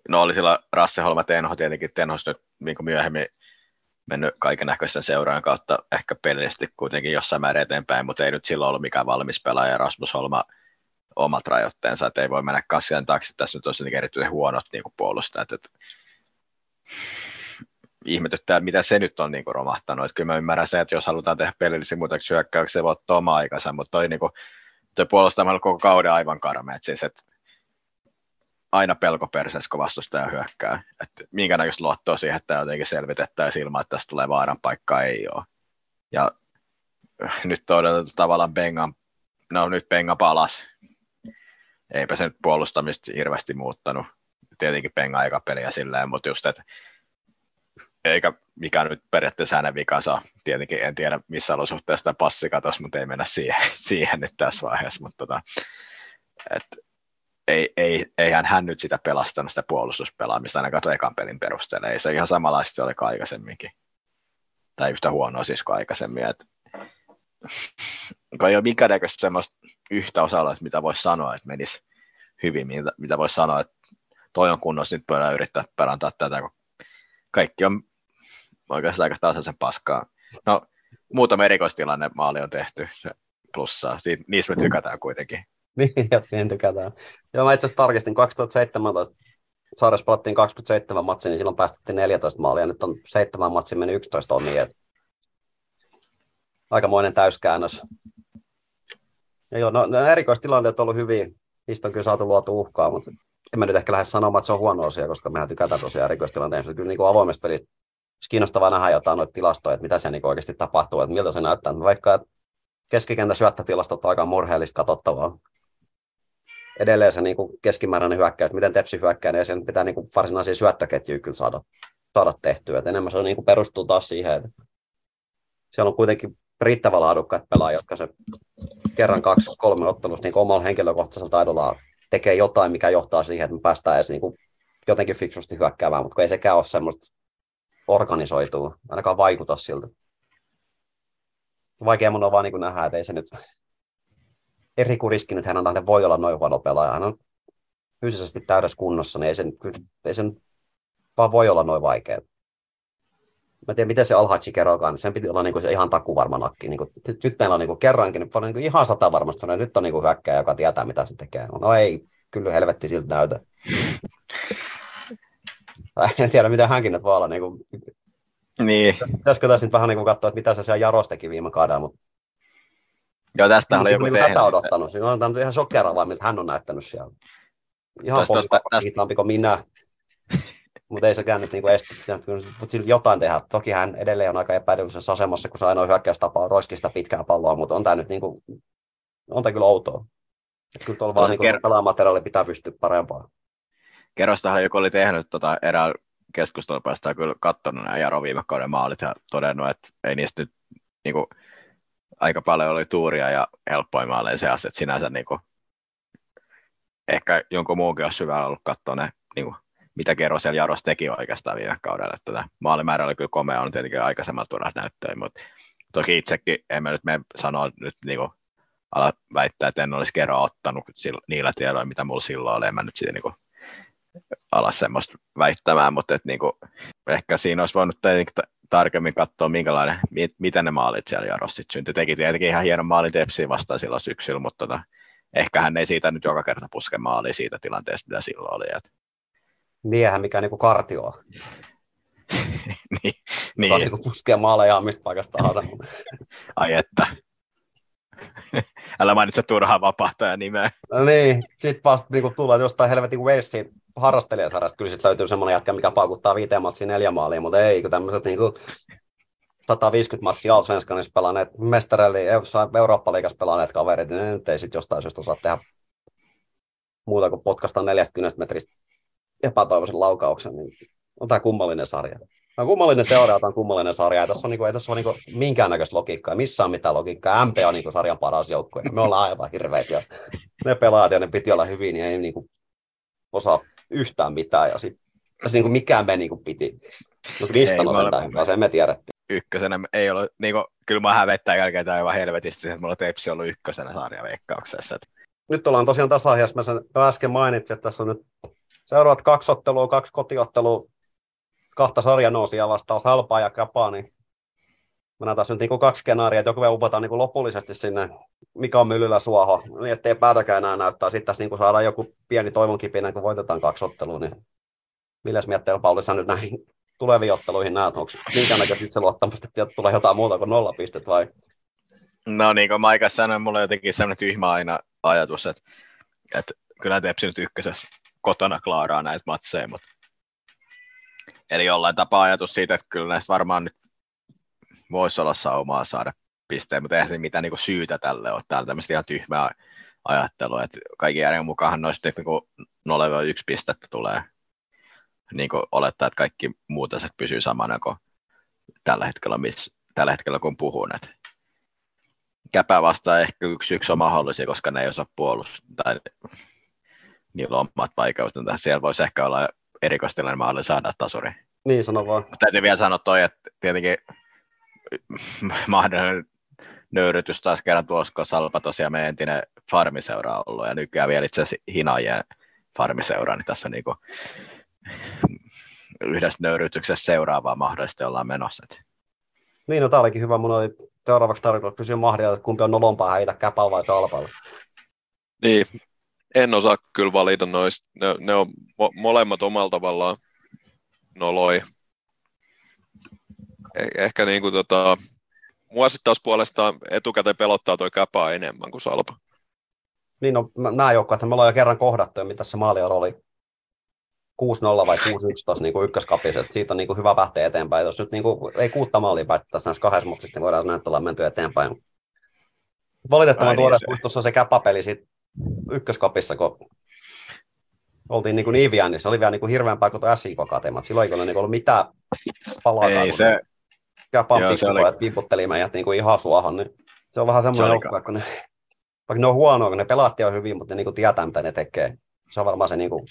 Speaker 4: no oli sillä Rasseholma Tenho tietenkin, Tenhos nyt niin myöhemmin mennyt kaiken näköisen seuraan kautta ehkä pelillisesti kuitenkin jossain määrin eteenpäin, mutta ei nyt silloin ollut mikään valmis pelaaja. Rasmus Holma omat rajoitteensa, että ei voi mennä kassian taakse, tässä nyt olisi erityisen huonot niin puolustajat, että ihmetyttää, mitä se nyt on niin kuin romahtanut. Että kyllä mä ymmärrän se, että jos halutaan tehdä pelillisiä muutoksia hyökkäyksiä, se voi ottaa oma aikansa, mutta toi, niin kuin, toi puolustamalla koko kauden aivan karmeet. Siis, että aina pelko perseessä, kun vastustaja hyökkää. Että minkä näköistä luottoa siihen, että jotenkin selvitettäisiin ilman, että tästä tulee vaaran paikka, ei ole. Ja nyt todella tavallaan Bengan, no nyt Benga palas, eipä se nyt puolustamista hirveästi muuttanut. Tietenkin penga aika peliä silleen, mutta just, että eikä mikä nyt periaatteessa hänen vikansa. Tietenkin en tiedä missä olosuhteessa tämä passi katosi, mutta ei mennä siihen, siihen nyt tässä vaiheessa. Mutta tota, et, ei, ei, eihän hän nyt sitä pelastanut sitä puolustuspelaamista ainakaan tuon ekan pelin perusteella. Ei se ihan samanlaista ole kuin aikaisemminkin. Tai yhtä huonoa siis kuin aikaisemmin. Et, ei ole minkäännäköistä semmoista yhtä osa mitä voisi sanoa, että menisi hyvin, mitä, mitä voisi sanoa, että toi on kunnossa, nyt voidaan yrittää parantaa tätä, kun kaikki on oikeastaan aika tasaisen paskaa. No, muutama erikoistilanne maali on tehty, se plussaa, Siitä, niistä me tykätään kuitenkin.
Speaker 3: niin, tykätään. Joo, mä itse asiassa tarkistin, 2017 sarjassa pelattiin 27 matsia, niin silloin päästettiin 14 maalia, nyt on 7 matsia mennyt 11 omiin, aikamoinen täyskäännös. Ja joo, no, no erikoistilanteet on ollut hyviä. Niistä on kyllä saatu luotu uhkaa, mutta en mä nyt ehkä lähde sanomaan, että se on huono asia, koska mehän tykätään tosiaan erikoistilanteista. Kyllä niin kuin avoimessa pelissä olisi kiinnostavaa nähdä jotain noita tilastoja, että mitä se niin oikeasti tapahtuu, että miltä se näyttää. Vaikka että keskikentän syöttötilastot on aika murheellista katsottavaa. Edelleen se niin kuin keskimääräinen hyökkäys, miten Tepsi hyökkää, niin sen pitää niin kuin varsinaisia syöttöketjuja kyllä saada, saada tehtyä. Et enemmän se on, niin kuin perustuu taas siihen, että siellä on kuitenkin riittävän laadukkaat pelaajat, jotka se kerran kaksi, kolme ottelusta niin omalla henkilökohtaisella taidolla tekee jotain, mikä johtaa siihen, että me päästään edes niin kuin jotenkin fiksusti hyökkäämään, mutta kun ei sekään ole semmoista organisoituu, ainakaan vaikuta siltä. Vaikea mun on vaan niin nähdä, että ei se nyt eri kuin riskin, että hän on voi olla noin huono pelaaja. Hän on fyysisesti täydessä kunnossa, niin ei sen, ei sen vaan voi olla noin vaikea. Mä tiedän, miten se Alhaji kerrokaan, sen piti olla niin kuin se ihan takuvarma nakki. Niin kuin, nyt, nyt, meillä on niin kuin kerrankin, niin, niin kuin ihan sata varmasti, että nyt on niin kuin hyökkäjä, joka tietää, mitä se tekee. No ei, kyllä helvetti siltä näytä. en tiedä, miten hänkin nyt voi olla. Niin kuin,
Speaker 4: niin.
Speaker 3: Pitäisikö tässä nyt vähän niin kuin katsoa, että mitä se siellä Jaros teki viime kaudella, mutta
Speaker 4: Joo, tästä oli joku
Speaker 3: niin
Speaker 4: tehnyt.
Speaker 3: Tätä odottanut. Siinä on ihan sokeravaa, mitä hän on näyttänyt siellä. Ihan hitaampi kuin minä. mutta ei sekään nyt niinku estä, mutta silti jotain tehdä. Toki hän edelleen on aika epäedullisessa asemassa, kun se ainoa hyökkäystapa on roiskista pitkää palloa, mutta on tämä nyt niinku, on tämä kyllä outoa. Että kyllä tuolla vaan niinku ker- pelaamateriaali pitää pystyä parempaa.
Speaker 4: Kerrostahan joku oli tehnyt tota erään keskustelupäästä kyllä katsonut nämä Jaro viime kauden maalit ja todennut, että ei niistä nyt niinku, aika paljon oli tuuria ja helppoja maaleja se että sinänsä niinku, ehkä jonkun muunkin olisi hyvä ollut katsoa ne niinku, mitä Kero siellä Jaros teki oikeastaan viime kaudella. Että maalimäärä oli kyllä komea, on tietenkin aikaisemmalta tuoda näyttöä, mutta toki itsekin en mä nyt me sanoa nyt niin kuin, ala väittää, että en olisi Kero ottanut sillä, niillä tiedoilla, mitä mulla silloin oli, en mä nyt siitä niin kuin, ala semmoista väittämään, mutta et, niin kuin, ehkä siinä olisi voinut tietenkin tarkemmin katsoa, minkälainen, mit, miten ne maalit siellä Jaros sitten syntyi. Teki tietenkin ihan hienon maalin Tepsiin vastaan silloin syksyllä, mutta tota, ehkä hän ei siitä nyt joka kerta puske maaliin siitä tilanteesta, mitä silloin oli. Et
Speaker 3: Niinhän mikä niinku kartioa.
Speaker 4: niin, niin.
Speaker 3: On niinku puskea maaleja mistä paikasta tahansa.
Speaker 4: Ai että. Älä mainitse turhaa vapahtaja nimeä.
Speaker 3: No niin, sitten vasta niinku tullaan jostain helvetin Walesin harrastelijasarjasta. Kyllä sitten löytyy semmoinen jätkä, mikä paukuttaa viiteen matsiin neljä maalia, mutta ei, kun tämmöiset niinku 150 matsia Allsvenskanissa pelanneet, mestarelli, Eurooppa-liigassa pelanneet kaverit, niin nyt ei sitten jostain syystä osaa tehdä muuta kuin potkasta 40 metristä epätoivoisen laukauksen, niin on tämä kummallinen sarja. Tämä on kummallinen seura, tämä on kummallinen sarja. Ei tässä on, niin kuin, ei tässä ole niin minkäännäköistä logiikkaa, missä on mitään logiikkaa. MP on niin kuin sarjan paras joukkue. Me ollaan aivan hirveitä ja ne pelaajat ja ne piti olla hyvin, niin ei niin kuin osaa yhtään mitään. Ja sitten tässä niin kuin mikään me niin kuin piti. No Kristan on sentään hyvä, sen me tiedettiin.
Speaker 4: Ykkösenä ei ollut, niin kuin, kyllä mä hävettää jälkeen tämä aivan helvetisti, että mulla on Tepsi ollut ykkösenä sarjaveikkauksessa.
Speaker 3: Nyt ollaan tosiaan tasaiheessa, mä sen äsken mainitsin, että tässä on nyt seuraavat kaksi ottelua, kaksi kotiottelua, kahta sarjanousia vastaan halpaa ja kapaa, niin mä tässä nyt niin kaksi skenaaria, että joku vielä upataan niin lopullisesti sinne mikä on myllyllä suoho, niin ettei päätäkään enää näyttää. Sitten tässä niin saadaan joku pieni toivonkipinä, kun voitetaan kaksi ottelua, niin milläs mietteellä Pauli sä nyt näihin tuleviin otteluihin näet, onko minkäännäköistä itse luottamusta, että sieltä tulee jotain muuta kuin nolla pistet vai?
Speaker 4: No niin kuin Maika sanoi, mulla on jotenkin sellainen tyhmä aina ajatus, että, että kyllä Tepsi nyt ykkösessä kotona klaaraa näitä matseja, mutta Eli jollain tapaa ajatus siitä, että kyllä näistä varmaan nyt voisi olla saumaa saada pisteen, mutta eihän se mitään niin syytä tälle ole. Täällä tämmöistä ihan tyhmää ajattelua, että kaikki järjen mukaan noista niin 0-1 pistettä tulee niin kuin olettaa, että kaikki muut asiat pysyy samana kuin tällä hetkellä, miss, tällä hetkellä kun puhun. Että käpä vastaa ehkä yksi yksi on mahdollisia, koska ne ei osaa puolustaa, tai niillä on omat vaikeutensa. Siellä voisi ehkä olla erikoistilanne maali saada tasuri.
Speaker 3: Niin, sano vaan.
Speaker 4: Täytyy vielä sanoa toi, että tietenkin mahdollinen nöyrytys taas kerran tuossa, kun Salpa tosiaan meidän entinen farmiseura on ollut, ja nykyään vielä itse asiassa Hinajien farmiseura, niin tässä niin kuin yhdessä nöyrytyksessä seuraavaa mahdollisesti ollaan menossa.
Speaker 3: Niin, no tämä olikin hyvä. Mun oli seuraavaksi tarkoitus kysyä mahdia, että kumpi on nolompaa häitä, käpal vai salpalla.
Speaker 2: Niin, en osaa kyllä valita noista. Ne, ne on mo- molemmat omalla tavallaan noloi. Eh- ehkä niin kuin tota, mua sitten taas puolestaan etukäteen pelottaa toi käpää enemmän kuin salpa.
Speaker 3: Niin no, mä- nämä joukkueet me ollaan jo kerran kohdattu, ja mitä se maaliero oli 6-0 vai 6-1 tuossa niin ykköskapissa, että siitä on niin kuin hyvä lähteä eteenpäin. Jos nyt niin kuin, ei kuutta maalia päästä tässä näissä kahdessa matsissa, niin voidaan sanoa, että ollaan menty eteenpäin. Valitettavan
Speaker 4: Ai niin,
Speaker 3: tuoreessa
Speaker 4: se-
Speaker 3: käppäpeli siitä ykköskapissa, kun oltiin niin, niin Ivian, niin se oli vielä niin kuin hirveämpää kuin tuo SIK katemat. Silloin ei kyllä niin kuin ollut mitään palaa.
Speaker 4: Ei se,
Speaker 3: Käpan
Speaker 4: Se oli-
Speaker 3: pikkupojat viputteli meidät niin kuin ihan suohon, niin se on vähän semmoinen
Speaker 4: Se
Speaker 3: joukkue, kun ne, vaikka ne on huonoa, kun ne pelaatti on hyvin, mutta ne niin kuin tietää, mitä ne tekee. Se on varmaan se niin kuin,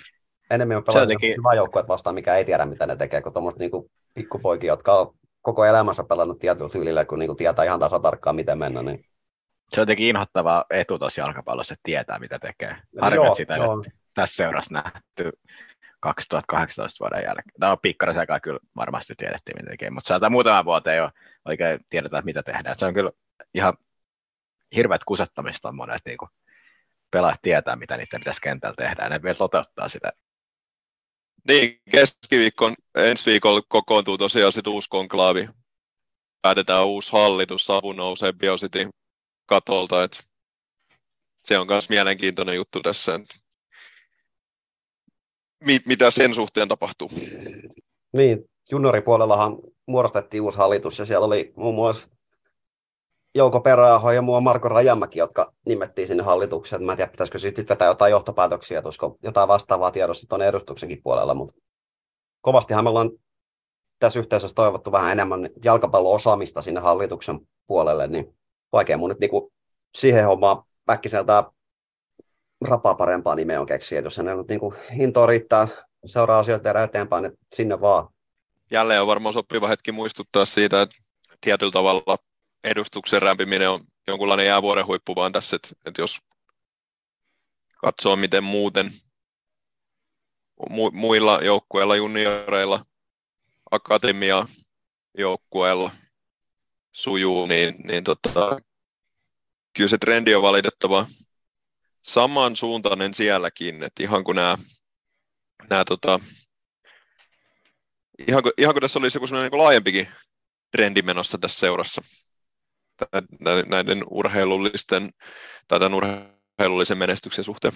Speaker 3: enemmän me pelataan
Speaker 4: teki-
Speaker 3: hyvä joukkue vastaan, mikä ei tiedä, mitä ne tekee, kuin tuommoista niin pikkupoikia, jotka on koko elämänsä pelannut tietyllä tyylillä, kun niin kuin tietää ihan tasan tarkkaan, miten mennä. Niin.
Speaker 4: se on jotenkin inhottava etu tuossa jalkapallossa, että tietää mitä tekee. Että sitä
Speaker 3: joo.
Speaker 4: tässä seurassa nähty 2018 vuoden jälkeen. Tämä on pikkasen aikaa kyllä varmasti tiedettiin, mitä tekee, mutta sieltä muutama vuoteen jo oikein tiedetään, mitä tehdään. Se on kyllä ihan hirveät kusettamista on monet niin pelaajat tietää, mitä niiden pitäisi kentällä tehdä, ne vielä toteuttaa sitä.
Speaker 2: Niin, keskiviikon, ensi viikolla kokoontuu tosiaan sit uusi konklaavi. Päätetään uusi hallitus, Savu nousee Biosity katolta, että se on myös mielenkiintoinen juttu tässä. Mi- mitä sen suhteen tapahtuu?
Speaker 3: Niin, junioripuolellahan muodostettiin uusi hallitus, ja siellä oli muun muassa Jouko Peräaho ja mua Marko Rajamäki, jotka nimettiin sinne hallitukseen. Mä en tiedä, pitäisikö siitä vetää jotain johtopäätöksiä, että jotain vastaavaa tiedossa tuonne edustuksenkin puolella, mutta kovastihan me ollaan tässä yhteisössä toivottu vähän enemmän jalkapallo-osaamista sinne hallituksen puolelle, niin vaikea mun nyt niinku siihen hommaan väkkiseltä rapaa parempaa nimeä on keksiä, että jos hänellä nyt niinku intoa riittää seuraa asioita tehdä eteenpäin, niin sinne vaan.
Speaker 2: Jälleen on varmaan sopiva hetki muistuttaa siitä, että tietyllä tavalla edustuksen rämpiminen on jonkunlainen jäävuoren huippu vaan tässä, että, että jos katsoo miten muuten mu- muilla joukkueilla, junioreilla, akatemia joukkueilla sujuu, niin, niin tota, kyllä se trendi on valitettava samansuuntainen sielläkin, että ihan kun nämä, nämä tota, ihan, kun, ihan kun tässä olisi joku niin laajempikin trendi menossa tässä seurassa Nä- näiden urheilullisten tai tämän urheilullisen menestyksen suhteen.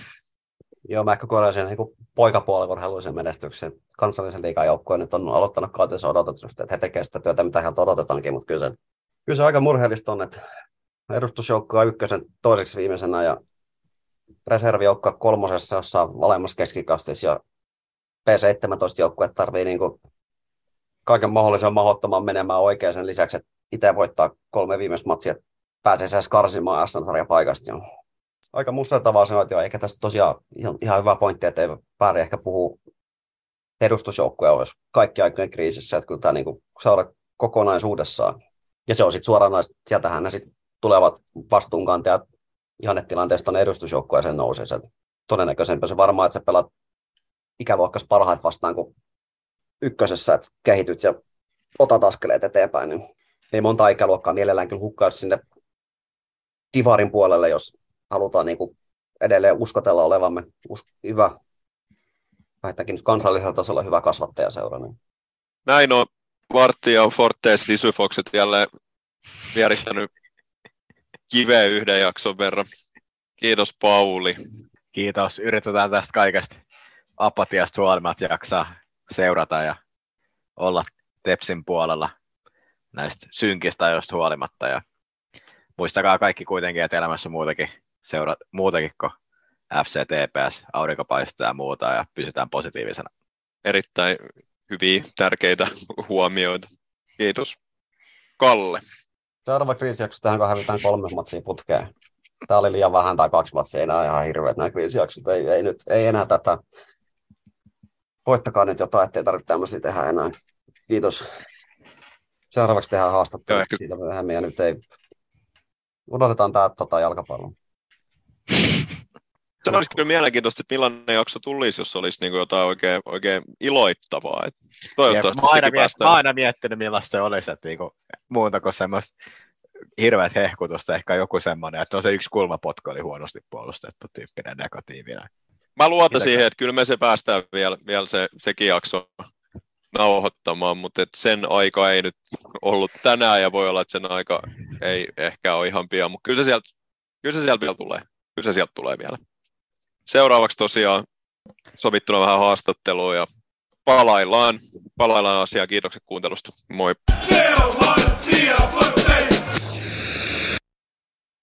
Speaker 3: Joo, mä ehkä korjaisin niin poikapuolen urheilullisen menestyksen. Kansallisen liigan joukkueen nyt on aloittanut kautensa odotetusti, että he tekevät sitä työtä, mitä heiltä odotetaankin, mutta kyllä se, kyllä se aika murheellista on, että edustusjoukkoa ykkösen toiseksi viimeisenä ja reservijoukkoa kolmosessa jossain alemmassa keskikastissa ja P17-joukkue tarvii niin kuin kaiken mahdollisen mahdottoman menemään oikein sen lisäksi, että itse voittaa kolme viimeistä matsia, että pääsee edes karsimaan SM-sarjan paikasta. Ja aika musertavaa se on, että eikä tässä tosiaan ihan, ihan hyvä pointti, että ei pääri ehkä puhua edustusjoukkueen olisi kaikki aikojen kriisissä, että kyllä tämä niin seura kokonaisuudessaan. Ja se on sitten suoranaisesti, sieltähän ne sitten tulevat vastuunkantajat ihannetilanteesta tuonne edustusjoukkueeseen nousee. Se, todennäköisempi se varmaan, että sä pelaat ikäluokkas parhaat vastaan kuin ykkösessä, että kehityt ja otat askeleet eteenpäin. Niin ei monta ikäluokkaa mielellään kyllä hukkaa sinne divarin puolelle, jos halutaan niin kuin edelleen uskotella olevamme us- hyvä, vähintäänkin kansallisella tasolla hyvä kasvattajaseura. Niin.
Speaker 2: Näin on Vartti ja Fortes Lisyfokset jälleen vierittänyt kiveä yhden jakson verran. Kiitos Pauli.
Speaker 4: Kiitos. Yritetään tästä kaikesta apatiasta huolimatta jaksaa seurata ja olla Tepsin puolella näistä synkistä ajoista huolimatta. Ja muistakaa kaikki kuitenkin, että elämässä on muutakin, seura, muutakin kuin FC TPS, aurinkopaista ja muuta, ja pysytään positiivisena.
Speaker 2: Erittäin hyviä, tärkeitä huomioita. Kiitos. Kalle.
Speaker 3: Seuraava kriisijakso tähän, kun hävitään kolme matsia putkeen. Tämä oli liian vähän tai kaksi matsia, ei nämä ihan hirveät nämä kriisijaksot. Ei, ei, nyt, ei enää tätä. Voittakaa nyt jotain, ettei tarvitse tämmöisiä tehdä enää. Kiitos. Seuraavaksi tehdään haastattelu
Speaker 2: ehkä-
Speaker 3: siitä myöhemmin ja nyt ei... Unohdetaan tämä tota, jalkapallo.
Speaker 2: Se olisi kyllä mielenkiintoista, että millainen jakso tulisi, jos olisi niin kuin jotain oikein, oikein iloittavaa. Et toivottavasti
Speaker 4: mä, aina miet,
Speaker 2: päästään.
Speaker 4: mä aina miettinyt, millaista se olisi, että niinku, muuta kuin semmoista hirveät hehkutusta, ehkä joku semmoinen, että no se yksi kulmapotku oli huonosti puolustettu tyyppinen negatiivinen.
Speaker 2: Mä luotan
Speaker 4: Mitäkö?
Speaker 2: siihen, että kyllä me se päästään vielä, vielä se, sekin jakso nauhoittamaan, mutta et sen aika ei nyt ollut tänään ja voi olla, että sen aika ei ehkä ole ihan pian, mutta kyllä se sieltä, kyllä se sieltä vielä tulee. kyllä se sieltä tulee vielä. Seuraavaksi tosiaan sovittuna vähän haastattelua ja palaillaan, palaillaan asiaa. Kiitokset kuuntelusta. Moi.